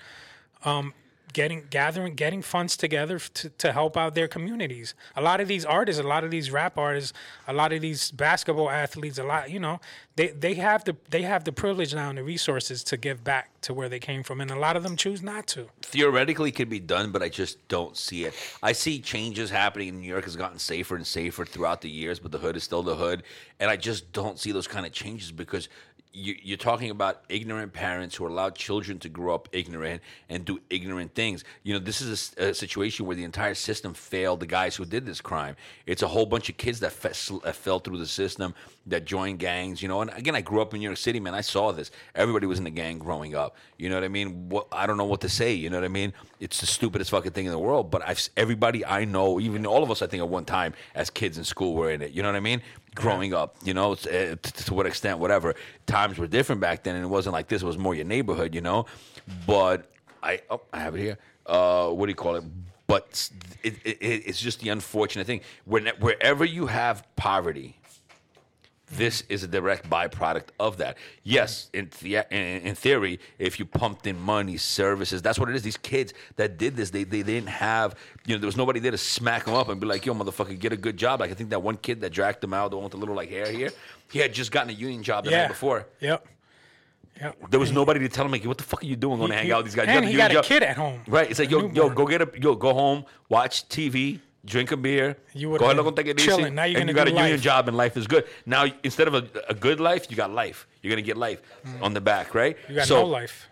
um, getting gathering getting funds together to, to help out their communities a lot of these artists a lot of these rap artists a lot of these basketball athletes a lot you know they they have the they have the privilege now and the resources to give back to where they came from and a lot of them choose not to theoretically could be done, but I just don't see it. I see changes happening. in New York has gotten safer and safer throughout the years, but the hood is still the hood, and I just don't see those kind of changes because you, you're talking about ignorant parents who allow children to grow up ignorant and do ignorant things. You know, this is a situation where the entire system failed the guys who did this crime. It's a whole bunch of kids that, fe- sl- uh, fell through the system that joined gangs. You know, and again, I grew up in New York City, man. I saw this. Everybody was in the gang growing up. You know what I mean? What I don't know what to say. You know what I mean? It's the stupidest fucking thing in the world. But I've everybody I know, even all of us, I think at one time as kids in school were in it. You know what I mean? Growing up, you know, it's, uh, to what extent, whatever. Times were different back then, and it wasn't like this. It was more your neighborhood, you know. But I, oh, I have it here. Uh, what do you call it? But it, it, it's just the unfortunate thing. When, wherever you have poverty, this is a direct byproduct of that. Yes, in, the, in, theory, if you pumped in money, services, that's what it is. These kids that did this, they, they, they didn't have, you know, there was nobody there to smack them up and be like, yo, motherfucker, get a good job. Like, I think that one kid that dragged them out, the one with the little, like, hair here, he had just gotten a union job the yeah night before. yep yep There was nobody to tell him, like, what the fuck are you doing going to hang out with these guys? You and a he got a job. kid at home. Right. It's like, yo, yo, go get a, yo, go home, watch TV, drink a beer. You go ahead and take it easy. chilling. Now you're and you got a do union job and life is good. Now, instead of a, a good life, you got life. You're going to get life mm. on the back, right? you got So- no life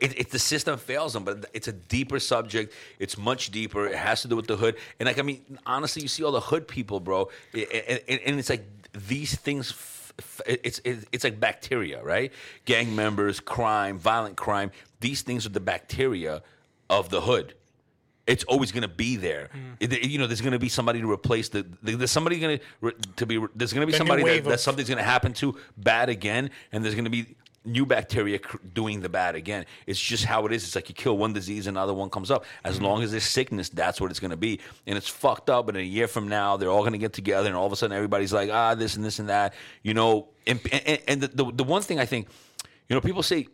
it, it, the system fails them, but it's a deeper subject. It's much deeper. It has to do with the hood. And like, I mean, honestly, you see all the hood people, bro, and, and, and it's like these things. It's it's it's like bacteria, right? Gang members, crime, violent crime. These things are the bacteria of the hood. It's always going to be there. Mm. It- you know, there's going to be somebody to replace the. There's somebody going to to be. There's going to be The somebody that, wave that something's going to happen to bad again, and there's going to be new bacteria cr- doing the bad again. It's just how it is. It's like you kill one disease, another one comes up. As Mm-hmm. long as there's sickness, that's what it's going to be. And it's fucked up. And a year from now, they're all going to get together, and all of a sudden, everybody's like, ah, this and this and that. You know, and and, and the, the the one thing I think, you know, people say.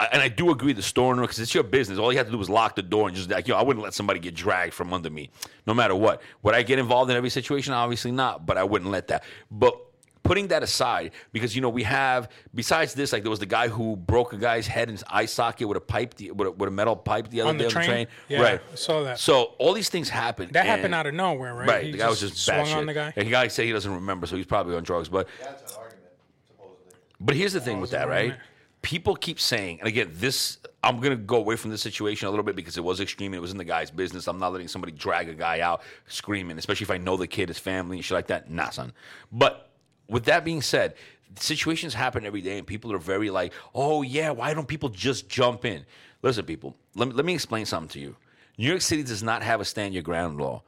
I- And I do agree the store owner because it's your business. All you have to do is lock the door and just like, yo, I wouldn't let somebody get dragged from under me, no matter what. Would I get involved in every situation? Obviously not, but I wouldn't let that. But putting that aside, because you know we have besides this, like there was the guy who broke a guy's head in his eye socket with a pipe, the- with a, with a metal pipe the other On the day on the train? train. Yeah, right, I saw that. So all these things happen. that happened out of nowhere right Right, He the guy was just swung batshit. on the guy And the guy said he doesn't remember, so he's probably on drugs. But That's an argument, supposedly. but here's the thing with that, right? People keep saying, and again, this I'm gonna go away from this situation a little bit because it was extreme. It was in the guy's business. I'm not letting somebody drag a guy out screaming, especially if I know the kid, his family, and shit like that. Nah, son. But with that being said, situations happen every day, and people are very like, "Oh yeah, why don't people just jump in?" Listen, people, let me, let me explain something to you. New York City does not have a stand your ground law.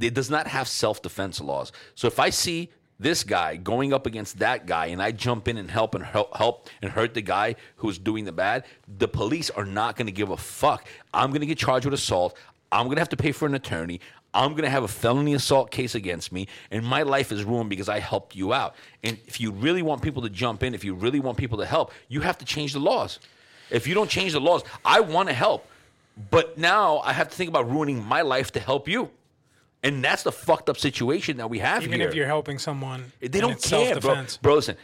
It does not have self defense laws. So if I see this guy going up against that guy and I jump in and help and help, help and hurt the guy who's doing the bad, the police are not going to give a fuck. I'm going to get charged with assault. I'm going to have to pay for an attorney. I'm going to have a felony assault case against me, and my life is ruined because I helped you out. And if you really want people to jump in, if you really want people to help, you have to change the laws. If you don't change the laws, I want to help, but now I have to think about ruining my life to help you. And that's the fucked up situation that we have here. Even here. if you're helping someone, They don't it's care, bro. self-defense. Bro, listen.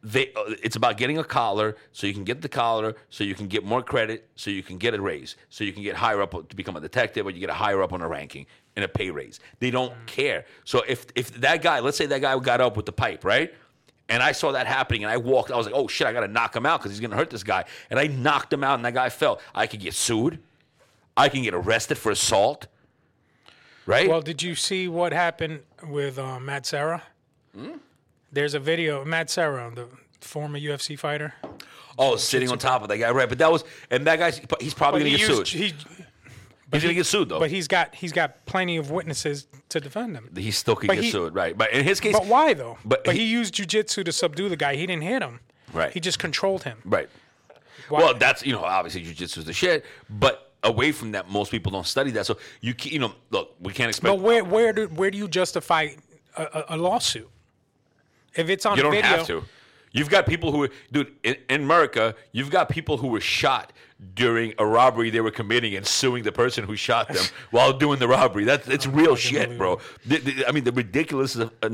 They, uh, it's about getting a collar so you can get the collar so you can get more credit so you can get a raise so you can get higher up to become a detective or you get a higher up on a ranking and a pay raise they don't care so if if that guy let's say that guy got up with the pipe right and I saw that happening and I walked I was like oh shit I gotta knock him out because he's gonna hurt this guy and I knocked him out and that guy fell I could get sued I can get arrested for assault right Well, did you see what happened with uh, Matt Serra? Hmm? There's a video. Matt Serra, the former UFC fighter. oh sitting on top of that guy right but that was and that guy's he's probably gonna get used- sued he- he's gonna get sued though but he's got he's got plenty of witnesses to defend him. he still could But get he- sued, right? But in his case, But why though? But But, he- he, used jujitsu to subdue the guy. He didn't hit him. Right. He just controlled him. right? Why? Well, that's you know obviously jujitsu is the shit, but away from that, most people don't study that. So you can, you know look, we can't expect. But where where do where do you justify a, a, lawsuit? If it's on you don't video, have to. You've got people who, were dude, in, in America, you've got people who were shot during a robbery they were committing and suing the person who shot them while doing the robbery. That's it's real shit, bro. The- the- I mean, the ridiculous of, uh,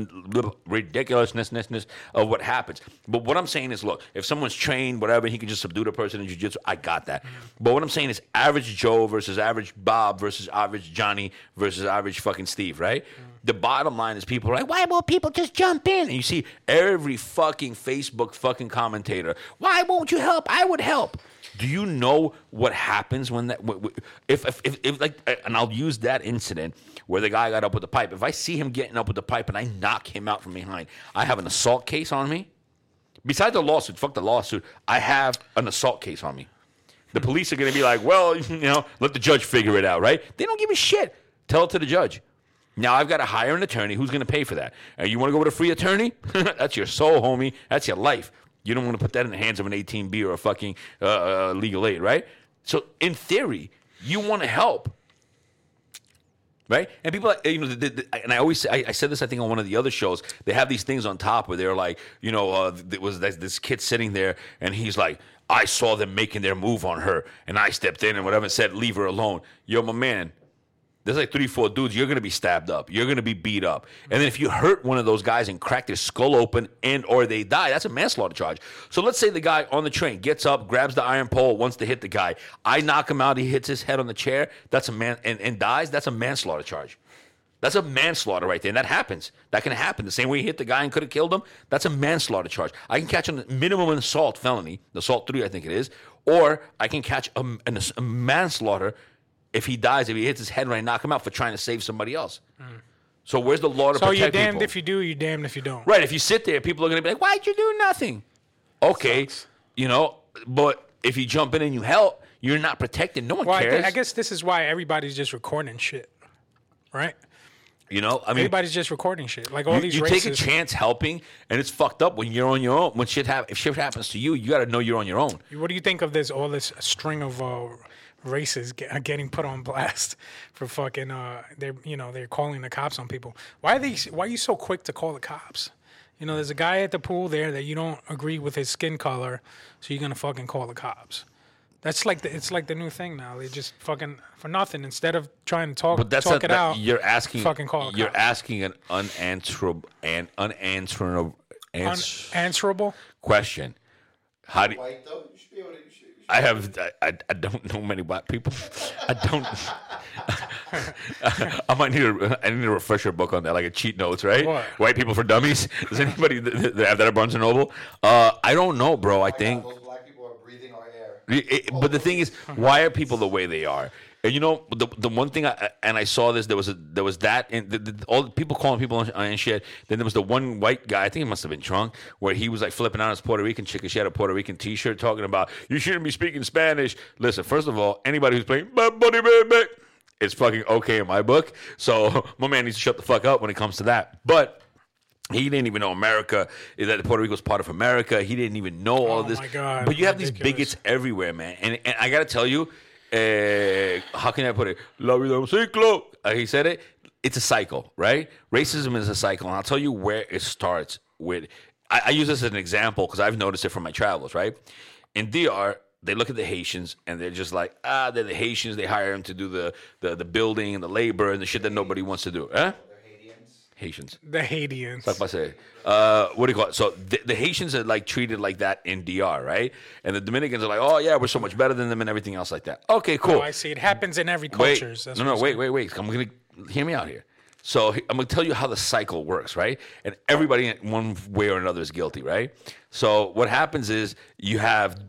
ridiculousness of what happens. But what I'm saying is, look, if someone's trained, whatever, he can just subdue the person in jiu-jitsu. I got that. But what I'm saying is, average Joe versus average Bob versus average Johnny versus average fucking Steve, right? The bottom line is people are like, why won't people just jump in? And you see every fucking Facebook fucking commentator, why won't you help? I would help. Do you know what happens when that, if, if, if, if like, and I'll use that incident where the guy got up with the pipe. If I see him getting up with the pipe and I knock him out from behind, I have an assault case on me. Besides the lawsuit, fuck the lawsuit, I have an assault case on me. The police are going to be like, well, you know, let the judge figure it out, right? They don't give a shit. Tell it to the judge. Now I've got to hire an attorney. Who's going to pay for that? Uh, you want to go with a free attorney? That's your soul, homie. That's your life. You don't want to put that in the hands of an 18B or a fucking uh, uh, legal aid, right? So in theory, you want to help, right? And people, you know, the, the, and I always, I, I said this, I think, on one of the other shows. They have these things on top where they're like, you know, uh, was this kid sitting there, and he's like, I saw them making their move on her, and I stepped in and whatever, and said, leave her alone. Yo, my man, there's like three, four dudes. You're gonna be stabbed up. You're gonna be beat up. And then if you hurt one of those guys and crack their skull open and or they die, that's a manslaughter charge. So let's say the guy on the train gets up, grabs the iron pole, wants to hit the guy. I knock him out. He hits his head on the chair. That's a man and, and dies. That's a manslaughter charge. That's a manslaughter right there, and that happens. That can happen. The same way he hit the guy and could have killed him. That's a manslaughter charge. I can catch a minimum assault felony, the assault three, I think it is, or I can catch a, a manslaughter if he dies, if he hits his head when I knock him out for trying to save somebody else. So where's the law to protect? So protect you're damned people? if you do, you're damned if you don't. Right. If you sit there, people are going to be like, why'd you do nothing? Okay. You know, but if you jump in and you help, you're not protected. No one Well, I, cares. I guess this is why everybody's just recording shit, right? you know, I mean, Everybody's just recording shit. Like all you, these you races. take a chance helping, and it's fucked up when you're on your own. When shit hap- if shit happens to you, you got to know you're on your own. What do you think of this? All this string of uh, races get, are getting put on blast for fucking. Uh, they're you know they're calling the cops on people. Why are they? Why are you so quick to call the cops? You know, there's a guy at the pool there that you don't agree with his skin color, so you're gonna fucking call the cops. That's like the, it's like the new thing now. They just fucking for nothing instead of trying to talk But that's talk not, it that- out. You're asking. fucking call You're cops. asking an unanswerable and unanswerable ans- unanswerable. question. How do White though, you I have I, I, I don't know many black people. I don't. I might need a I need a refresher book on that, like a cheat notes, right? What? White people for dummies. Does anybody th- th- have that at Barnes and Noble? Uh, I don't know, bro. I think. those black people are breathing our air. It- it- but the thing is, why are people the way they are? And you know, the the one thing I and I saw this there was a, there was that and the, the, all the people calling people on, and shit. Then there was the one white guy. I think he must have been drunk, where he was like flipping out his Puerto Rican chick. and She had a Puerto Rican T-shirt talking about you shouldn't be speaking Spanish. Listen, first of all, anybody who's playing "Bad Bunny Baby," it's fucking okay in my book. So my man needs to shut the fuck up when it comes to that. But he didn't even know America that Puerto Rico was part of America. He didn't even know all Oh this. my God, but you have these bigots everywhere, man. And and I gotta tell you, uh, how can I put it? La vida un ciclo. He said it. it's a cycle, right? Racism is a cycle, and I'll tell you where it starts with. I, I use this as an example because I've noticed it from my travels, right? In DR, they look at the Haitians and they're just like, ah, they're the Haitians. They hire them to do the, the, the building and the labor and the shit that nobody wants to do. Huh? Haitians. The Haitians. Like I say, uh, what do you call it? So the, the Haitians are like treated like that in DR, right? And the Dominicans are like, oh yeah, we're so much better than them and everything else like that. Okay, cool. Oh, I see. It happens in every Wait, culture. No, no, wait, wait, wait. I'm gonna hear me out here. So I'm gonna tell you how the cycle works, right? And everybody in one way or another is guilty, right? So what happens is you have.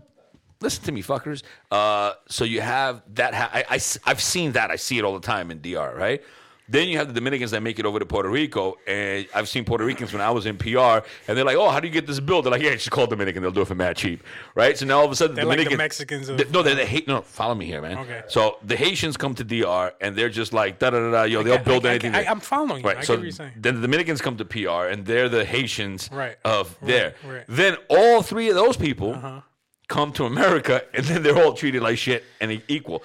Listen to me, fuckers. Uh, so you have that. Ha- I, I, have seen that. I see it all the time in DR, right? Then you have the Dominicans that make it over to Puerto Rico, and I've seen Puerto Ricans when I was in PR, and they're like, "Oh, how do you get this bill?" They're like, "Yeah, just call Dominican; they'll do it for mad cheap, right?" So now all of a sudden, They're like the Dominicans, Mexicans of- Th- no, they're the hate. No, follow me here, man. Okay. So the Haitians come to DR, and they're just like da da da da. Yo, they'll get- build I- anything. I- they- I'm following you. I Right. get so what you're saying. then the Dominicans come to PR, and they're the Haitians Right. of Right, there. right. Then all three of those people Uh-huh. come to America, and then they're all treated like shit and equal.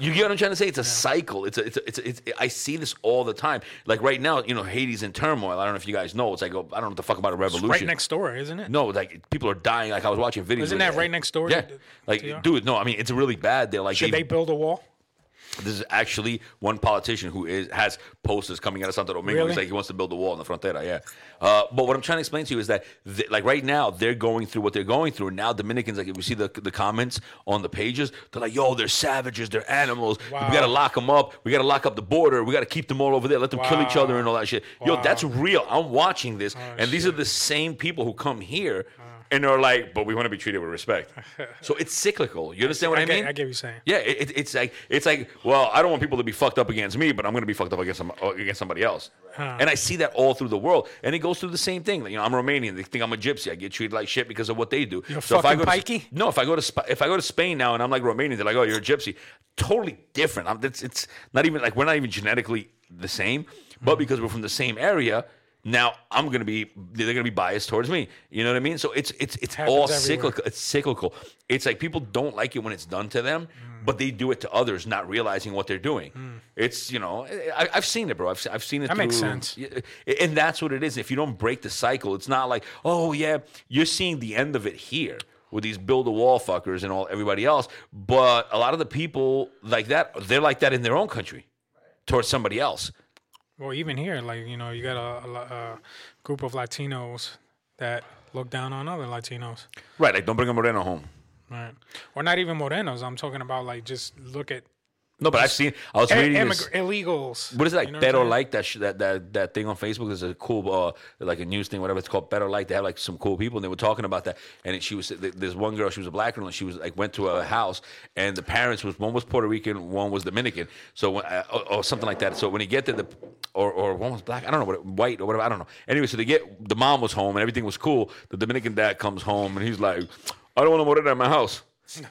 You get what I'm trying to say? It's a cycle. It's a, it's, a, it's, a, it's I see this all the time. Like right now, you know, Haiti's in turmoil. I don't know if you guys know. It's like oh, I don't know what the fuck about a revolution. Right next door, isn't it? No, like people are dying. Like I was watching videos. Isn't that right next door Yeah, to- like to dude, no, I mean it's really bad. They're like Should they build a wall? This is actually one politician who is has posters coming out of Santo Domingo. Really? He's like he wants to build a wall in the frontera. Yeah, uh, but what I'm trying to explain to you is that th- like right now they're going through what they're going through. And now Dominicans, like if you see the the comments on the pages, they're like, "Yo, they're savages, they're animals. Wow. We gotta lock them up. We gotta lock up the border. We gotta keep them all over there. Let them kill each other and all that shit." Yo, that's real. I'm watching this, Oh, and these are the same people who come here. And they're like, but we want to be treated with respect. so it's cyclical. You understand what I, I get- mean? I get what you're saying. Yeah, it, it- it's like it's like well, I don't want people to be fucked up against me, but I'm going to be fucked up against some, uh, against somebody else. And I see that all through the world, and it goes through the same thing. Like, you know, I'm Romanian. They think I'm a gypsy. I get treated like shit because of what they do. You're if I fucking go to, pikey? no, if I go to if I go to Spain now and I'm like Romanian, they're like, oh, you're a gypsy. Totally different. I'm, it's, it's not even like we're not even genetically the same, but because we're from the same area. Now I'm gonna be they're gonna be biased towards me. You know what I mean? So it's it's it's Happens all everywhere. cyclical it's cyclical. It's like people don't like it when it's done to them, hmm. but they do it to others, not realizing what they're doing. Hmm. It's you know, I, I've seen it, bro. I've, I've seen it. That makes sense. And that's what it is. If you don't break the cycle, it's not like, oh yeah, you're seeing the end of it here with these build a wall fuckers and all everybody else. But a lot of the people like that, they're like that in their own country towards somebody else. Well, even here, like you know, you got a, a, a group of Latinos that look down on other Latinos, Right? Like don't bring a Moreno home. right? Or not even Morenos. I'm talking about like just look at No, but I've seen. I was reading this. immig- illegals. What is it like? You know Better like that, sh- that that that thing on Facebook. is a cool, uh, like a news thing, whatever it's called. Better like they have like some cool people, and they were talking about that. And it, she was this one girl, she was a black girl, and she was like went to a house, and the parents was one was Puerto Rican, one was Dominican, so when, uh, or, or something like that. So when you get there, the or or one was black, I don't know what white or whatever, I don't know. Anyway, so they get the mom was home and everything was cool. The Dominican dad comes home and he's like, I don't want to morena at my house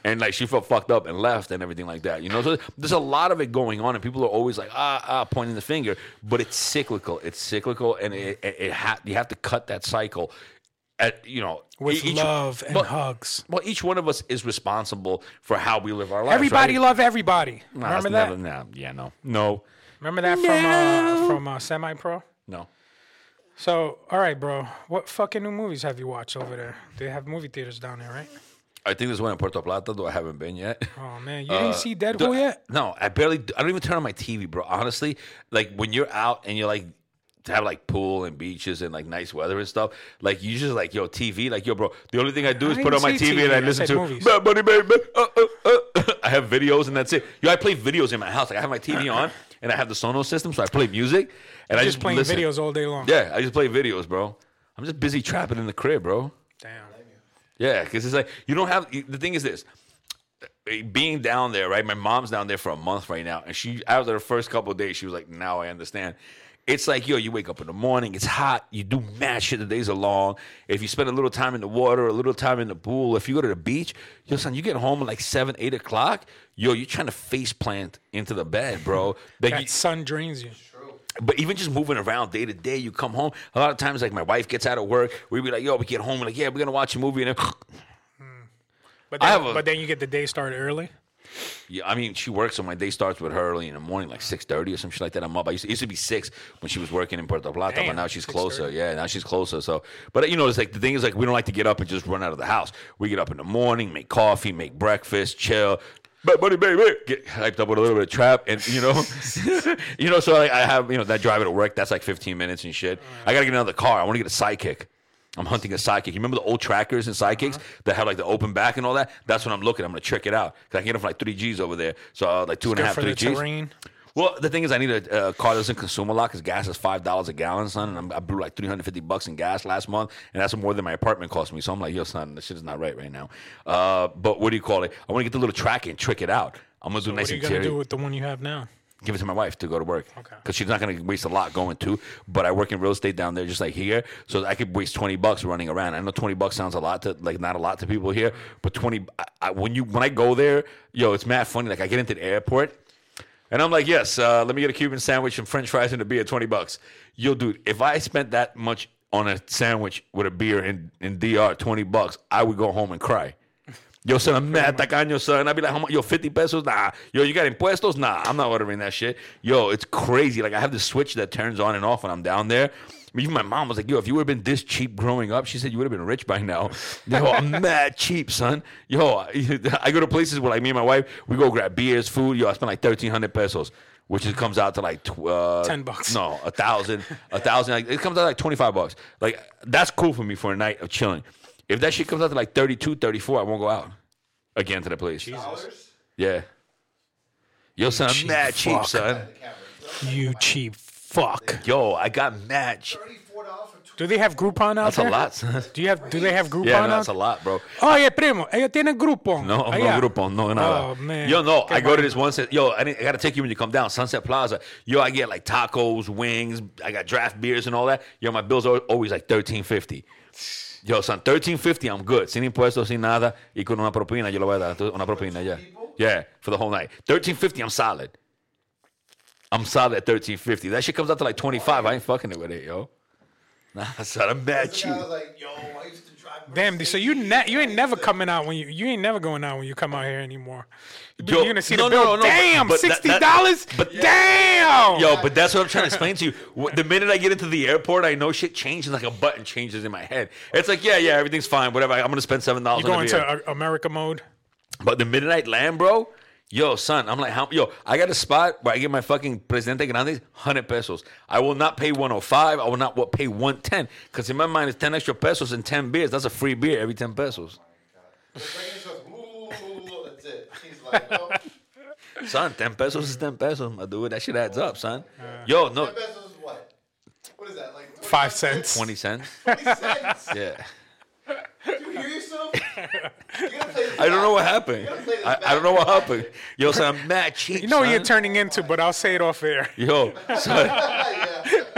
and like she felt fucked up and left and everything like that. You know, so there's a lot of it going on, and people are always like ah ah pointing the finger, but it's cyclical. It's cyclical, and it, it, it ha- you have to cut that cycle. At you know, with each- love and but- hugs. Well, each one of us is responsible for how we live our lives. Everybody right? love everybody. Nah, Remember that? Never, nah, yeah, no, no, Remember that from uh, from uh, Semi Pro. no. So, all right, bro. What fucking new movies have you watched over there? They have movie theaters down there, right? I think there's one in Puerto Plata, though I haven't been yet. Oh man, you Uh, didn't see Deadpool yet? No, I barely. I don't even turn on my TV, bro. Honestly, like when you're out and you're like to have like pool and beaches and like nice weather and stuff. Like you just like yo TV, like yo, bro. The only thing I do is I put on my say TV, and I I listen to movies. "Bad Bunny, baby." Uh, uh, uh. I have videos and that's it. Yo, I play videos in my house. Like I have my TV on and I have the Sonos system, so I play music and I Just just playing listen. videos all day long. Yeah, I just play videos, bro. I'm just busy trapping in the crib, bro. Damn. Yeah, because it's like you don't have. The thing is this: eh, being down there, right? My mom's down there for a month right now, and she after the first couple of days, she was like, "Now I understand." It's like yo, you wake up in the morning, it's hot, you do mad shit. The days are long. If you spend a little time in the water, a little time in the pool, if you go to the beach, yo, son, you get home at like seven, eight o'clock. Yo, you're trying to face plant into the bed, bro. You- That sun drains you. But even just moving around day to day, you come home. A lot of times, like my wife gets out of work, we be like, "Yo, we get home, we're like, yeah, we're gonna watch a movie," and then hmm. But I then, a- but then you get the day started early. Yeah, I mean, she works, so my day starts with her early in the morning, like six thirty or some shit like that. I'm up. I used to, it used to be six when she was working in Puerto Plata, but now she's closer. Yeah, now she's closer. So, but you know, it's like the thing is like we don't like to get up and just run out of the house. We get up in the morning, make coffee, make breakfast, chill. But buddy, baby, get hyped up with a little bit of trap, and you know, you know. So like, I have you know that drive to work. That's like 15 minutes and shit. I gotta get another car. I want to get a sidekick. I'm hunting a sidekick. You remember the old trackers and sidekicks that had like the open back and all that? That's what I'm looking. I'm gonna check it out because I can get it for like three G's over there. So uh, like two and a half, three the G's. terrain. Well, the thing is, I need a, a car that doesn't consume a lot because gas is five dollars a gallon, son. And I'm, I blew like three hundred fifty bucks in gas last month, and that's more than my apartment cost me. So I'm like, yo, son, this shit is not right right now. Uh, but what do you call it? I want to get the little track and trick it out. I'm gonna do nice What are you gonna do with the one you have now? Give it to my wife to go to work. Okay. Because she's not gonna waste a lot going to. But I work in real estate down there, just like here, so I could waste twenty bucks running around. I know twenty bucks sounds a lot to like not a lot to people here, but twenty. I, I, when you when I go there, yo, it's mad funny. Like I get into the airport. And I'm like, yes, uh, let me get a Cuban sandwich and French fries and a beer, twenty bucks. Yo, dude, if I spent that much on a sandwich with a beer in, in DR, twenty bucks, I would go home and cry. Yo, son, I'm mad tacaño, son. I'd be like, how much? Yo, 50 pesos? Nah. Yo, you got impuestos? Nah, I'm not ordering that shit. Yo, it's crazy. Like, I have this switch that turns on and off when I'm down there. Even my mom was like, yo, if you would have been this cheap growing up, she said you would have been rich by now. Yo, I'm mad cheap, son. Yo, I go to places where, like, me and my wife, we go grab beers, food. Yo, I spend like 1,300 pesos. Which is, comes out to like tw- uh, 10 bucks. No, a thousand, a thousand. Like, it comes out like twenty five bucks. Like that's cool for me for a night of chilling. If that shit comes out to like 32, 34, I won't go out again to the place. Dollars? Yeah. Yo, son, I'm mad cheap, son. You cheap fuck. Yo, I got mad. Cheap. Thirty-four dollars for two. Do they have Groupon out That's there? a lot, son. Do you have? Do they have Groupon Yeah, no, out? that's a lot, bro. Oye, primo, ella tiene Groupon. No, Allá. no grupo, no nada. Oh man. Yo, no, Qué I go to this one. Set, yo, I, didn't, I got to take you when you come down Sunset Plaza. Yo, I get like tacos, wings. I got draft beers and all that. Yo, my bills are always like thirteen fifty. Yo, son, thirteen fifty. I'm good. Sin impuestos, sin nada, y con una propina. Yo le voy a dar una propina, yeah, yeah, for the whole night. Thirteen fifty. I'm solid. I'm solid at thirteen fifty. That shit comes out to like twenty five. I ain't fucking it with it, yo. Nah, son, I'm mad The cheap. guy was like, yo, I used to drive. Damn, so you ne- you ain't never coming out when you you ain't never going out when you come out here anymore. You're gonna see no, the bill. no, no, Damn, but that- sixty that- dollars. but- Damn. Yo, but that's what I'm trying to explain to you. The minute I get into the airport, I know shit changes like a button changes in my head. It's like, yeah, yeah, everything's fine, whatever. I'm gonna spend seven dollars you on go a into beer. uh, America mode. But the minute I land, bro, yo, son, I'm like, how? Yo, I got a spot where I get my fucking Presidente Grandes, hundred pesos. I will not pay 105. I will not what, pay 110 because in my mind, it's 10 extra pesos and 10 beers. That's a free beer every 10 pesos. The brain just goes, "Ooh, That's it. He's like, Son, 10 pesos is 10 pesos. I do it. That shit adds up, son. Yo, no, ten pesos is what? What is that? Like 25 Five cents. 20 cents. 20 cents? Yeah. You hear yourself? You gotta play this I don't know what happened. gotta play this I, I don't know what happened. Yo, son, I'm mad cheap. You know what son. you're turning into, but I'll say it off air. Yo, son.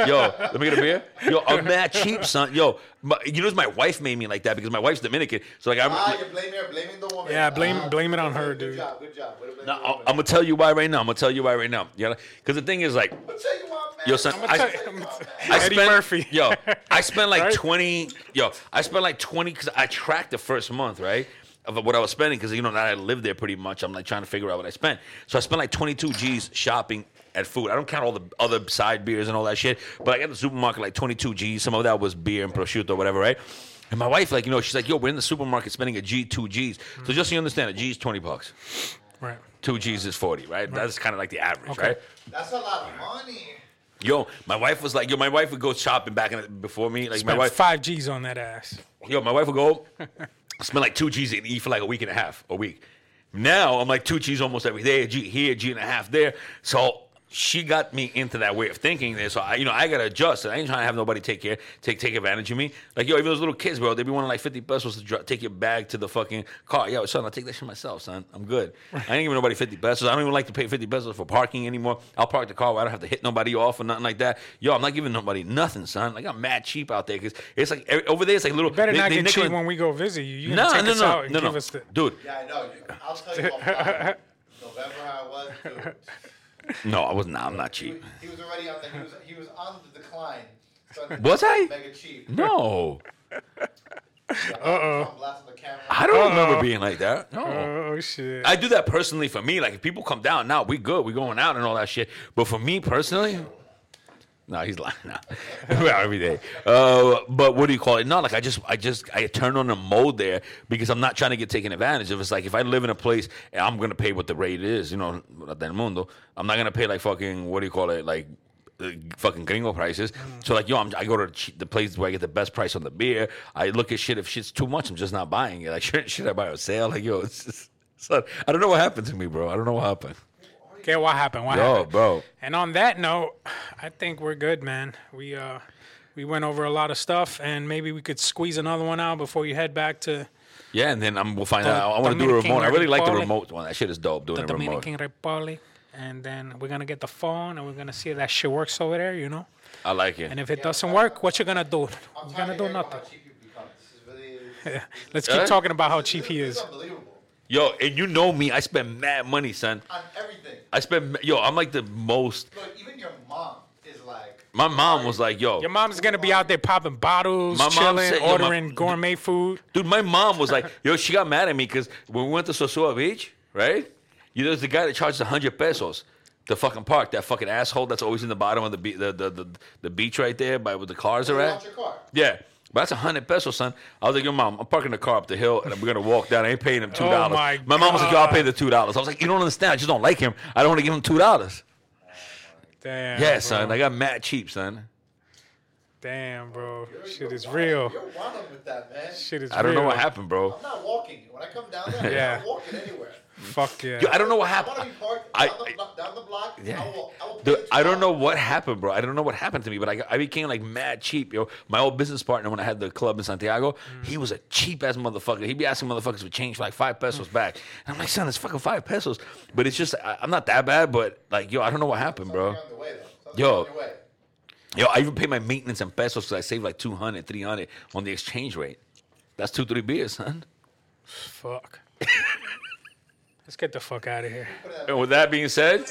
Yo, let me get a beer. Yo, I'm mad cheap, son. Yo, my, you know, it's my wife made me like that because my wife's Dominican. So like, I'm, Ah, you're blaming her, blaming the woman. Yeah, blame- Ah, blame it on her, good dude. job, good job. Way to blame no, I'm gonna tell you why right now. I'm gonna tell you why right now. Yeah, because the thing is like, I'll tell you what, man. yo, son, I'm gonna tell I, you- I'm gonna tell- I Eddie spent, Murphy. Yo, I spent like Right? 20. Yo, I spent like 20 because I tracked the first month, right? Of what I was spending because you know now that I live there pretty much. I'm like trying to figure out what I spent. So I spent like 22 G's shopping at food. I don't count all the other side beers and all that shit, but I got the supermarket like 22 G's. Some of that was beer and prosciutto, whatever, right? And my wife, like, you know, she's like, yo, we're in the supermarket spending a G, two G's. So just so you understand, a G is 20 bucks. Right. Two G's is 40, right? That's kind of like the average, Okay. right? That's a lot of money. Yo, my wife was like, yo, my wife would go shopping back in the, before me. Like, my Spent wife, five G's on that ass. Yo, my wife would go spend like two G's and eat for like a week and a half, a week. Now I'm like two G's almost every day, a G here, a G and a half there. So she got me into that way of thinking there. So I, you know, I gotta adjust. I ain't trying to have nobody take care, take take advantage of me. Like yo, even those little kids, bro, they be wanting like fifty pesos to dro- take your bag to the fucking car. Yo, son, I'll take that shit myself, son. I'm good. I ain't giving nobody fifty pesos. I don't even like to pay fifty pesos for parking anymore. I'll park the car where I don't have to hit nobody off or nothing like that. Yo, I'm not giving nobody nothing, son. Like I'm mad cheap out there because it's like every- over there, it's like little. Better they- not they get nickel cheap when we go visit you. You no, take no, us no, out and no, give no, us the. dude. Yeah, I know. I'll tell you offline. November how it was, dude. No, I was not. I'm not He, cheap. he was already on the he was he was on the decline. starting to Was I? Mega cheap. No, Uh-oh. I don't remember being like that. No. Oh shit. I do that personally for me. Like if people come down, now we good, we going out and all that shit. But for me personally, no, he's lying now. Every day. Uh, but what do you call it? No, like I just, I just, I turn on the mode there because I'm not trying to get taken advantage of. It's like if I live in a place and I'm gonna pay what the rate is, you know, del mundo. I'm not gonna pay like fucking what do you call it, like. uh, Fucking gringo prices. So like yo, I'm, I go to the place where I get the best price on the beer. I look at shit. If shit's too much, I'm just not buying it. Like shit, should I buy on sale? Like yo, it's just, son, I don't know what happened to me, bro. I don't know what happened. Okay, what happened? What Yo, happened? bro. And on that note, I think we're good, man. We uh we went over a lot of stuff, and maybe we could squeeze another one out before you head back to Yeah, and then I'm, we'll find The out. I want to do a Dominican remote. I really like the remote one. That shit is dope. Doing the a remote. Dominican Republic, and then we're gonna get the phone, and we're gonna see if that shit works over there, you know. I like it. And if it doesn't work, what you gonna do? You're gonna do nothing. yeah Let's keep Huh? talking about how cheap he is. It's unbelievable. Yo, and you know me. I spend mad money, son. On everything. I spend. Yo, I'm like the most. Look, even your mom is like. My mom was like, yo, Your mom's gonna be out there popping bottles, My mom chilling, said- yo, my- ordering gourmet food. dude. My mom was like, yo, she got mad at me because when we went to Sosua Beach, right? You know, there's the guy that charges hundred pesos. to fucking park, that fucking asshole that's always in the bottom of the be- the, the, the, the beach right there by where the cars are at. Your car. Yeah. But that's a hundred pesos, son. I was like, yo, mom, I'm parking the car up the hill and we're gonna walk down. I ain't paying him two oh dollars. my mom was like, yo, I'll pay the two dollars. I was like, you don't understand. I just don't like him. I don't want to give him two dollars. Damn. Yeah, bro. son. I got mad cheap, son. Damn, bro. Shit You're is wild. real. You're wild with that, man. Shit is I don't know what happened, bro. I'm not walking. When I come down there, Yeah. I'm not walking anywhere. Fuck yeah. Yo, I don't know what I want to happened. be parked I- down, the, block- down the block. Yeah. I will, I will Dude, the I don't know what happened, bro. I don't know what happened to me, but I, I became like mad cheap, yo. My old business partner, when I had the club in Santiago, mm. he was a cheap ass motherfucker. He'd be asking motherfuckers for change for like five pesos mm. back. And I'm like, son, it's fucking five pesos. But it's just, I, I'm not that bad, but like, yo, I don't know what happened, bro. Something on the way, Yo. on your way. Yo, I even pay my maintenance in pesos because I saved like 200, 300 on the exchange rate. That's two, three beers, son. Fuck. Let's get the fuck out of here. And with that being said,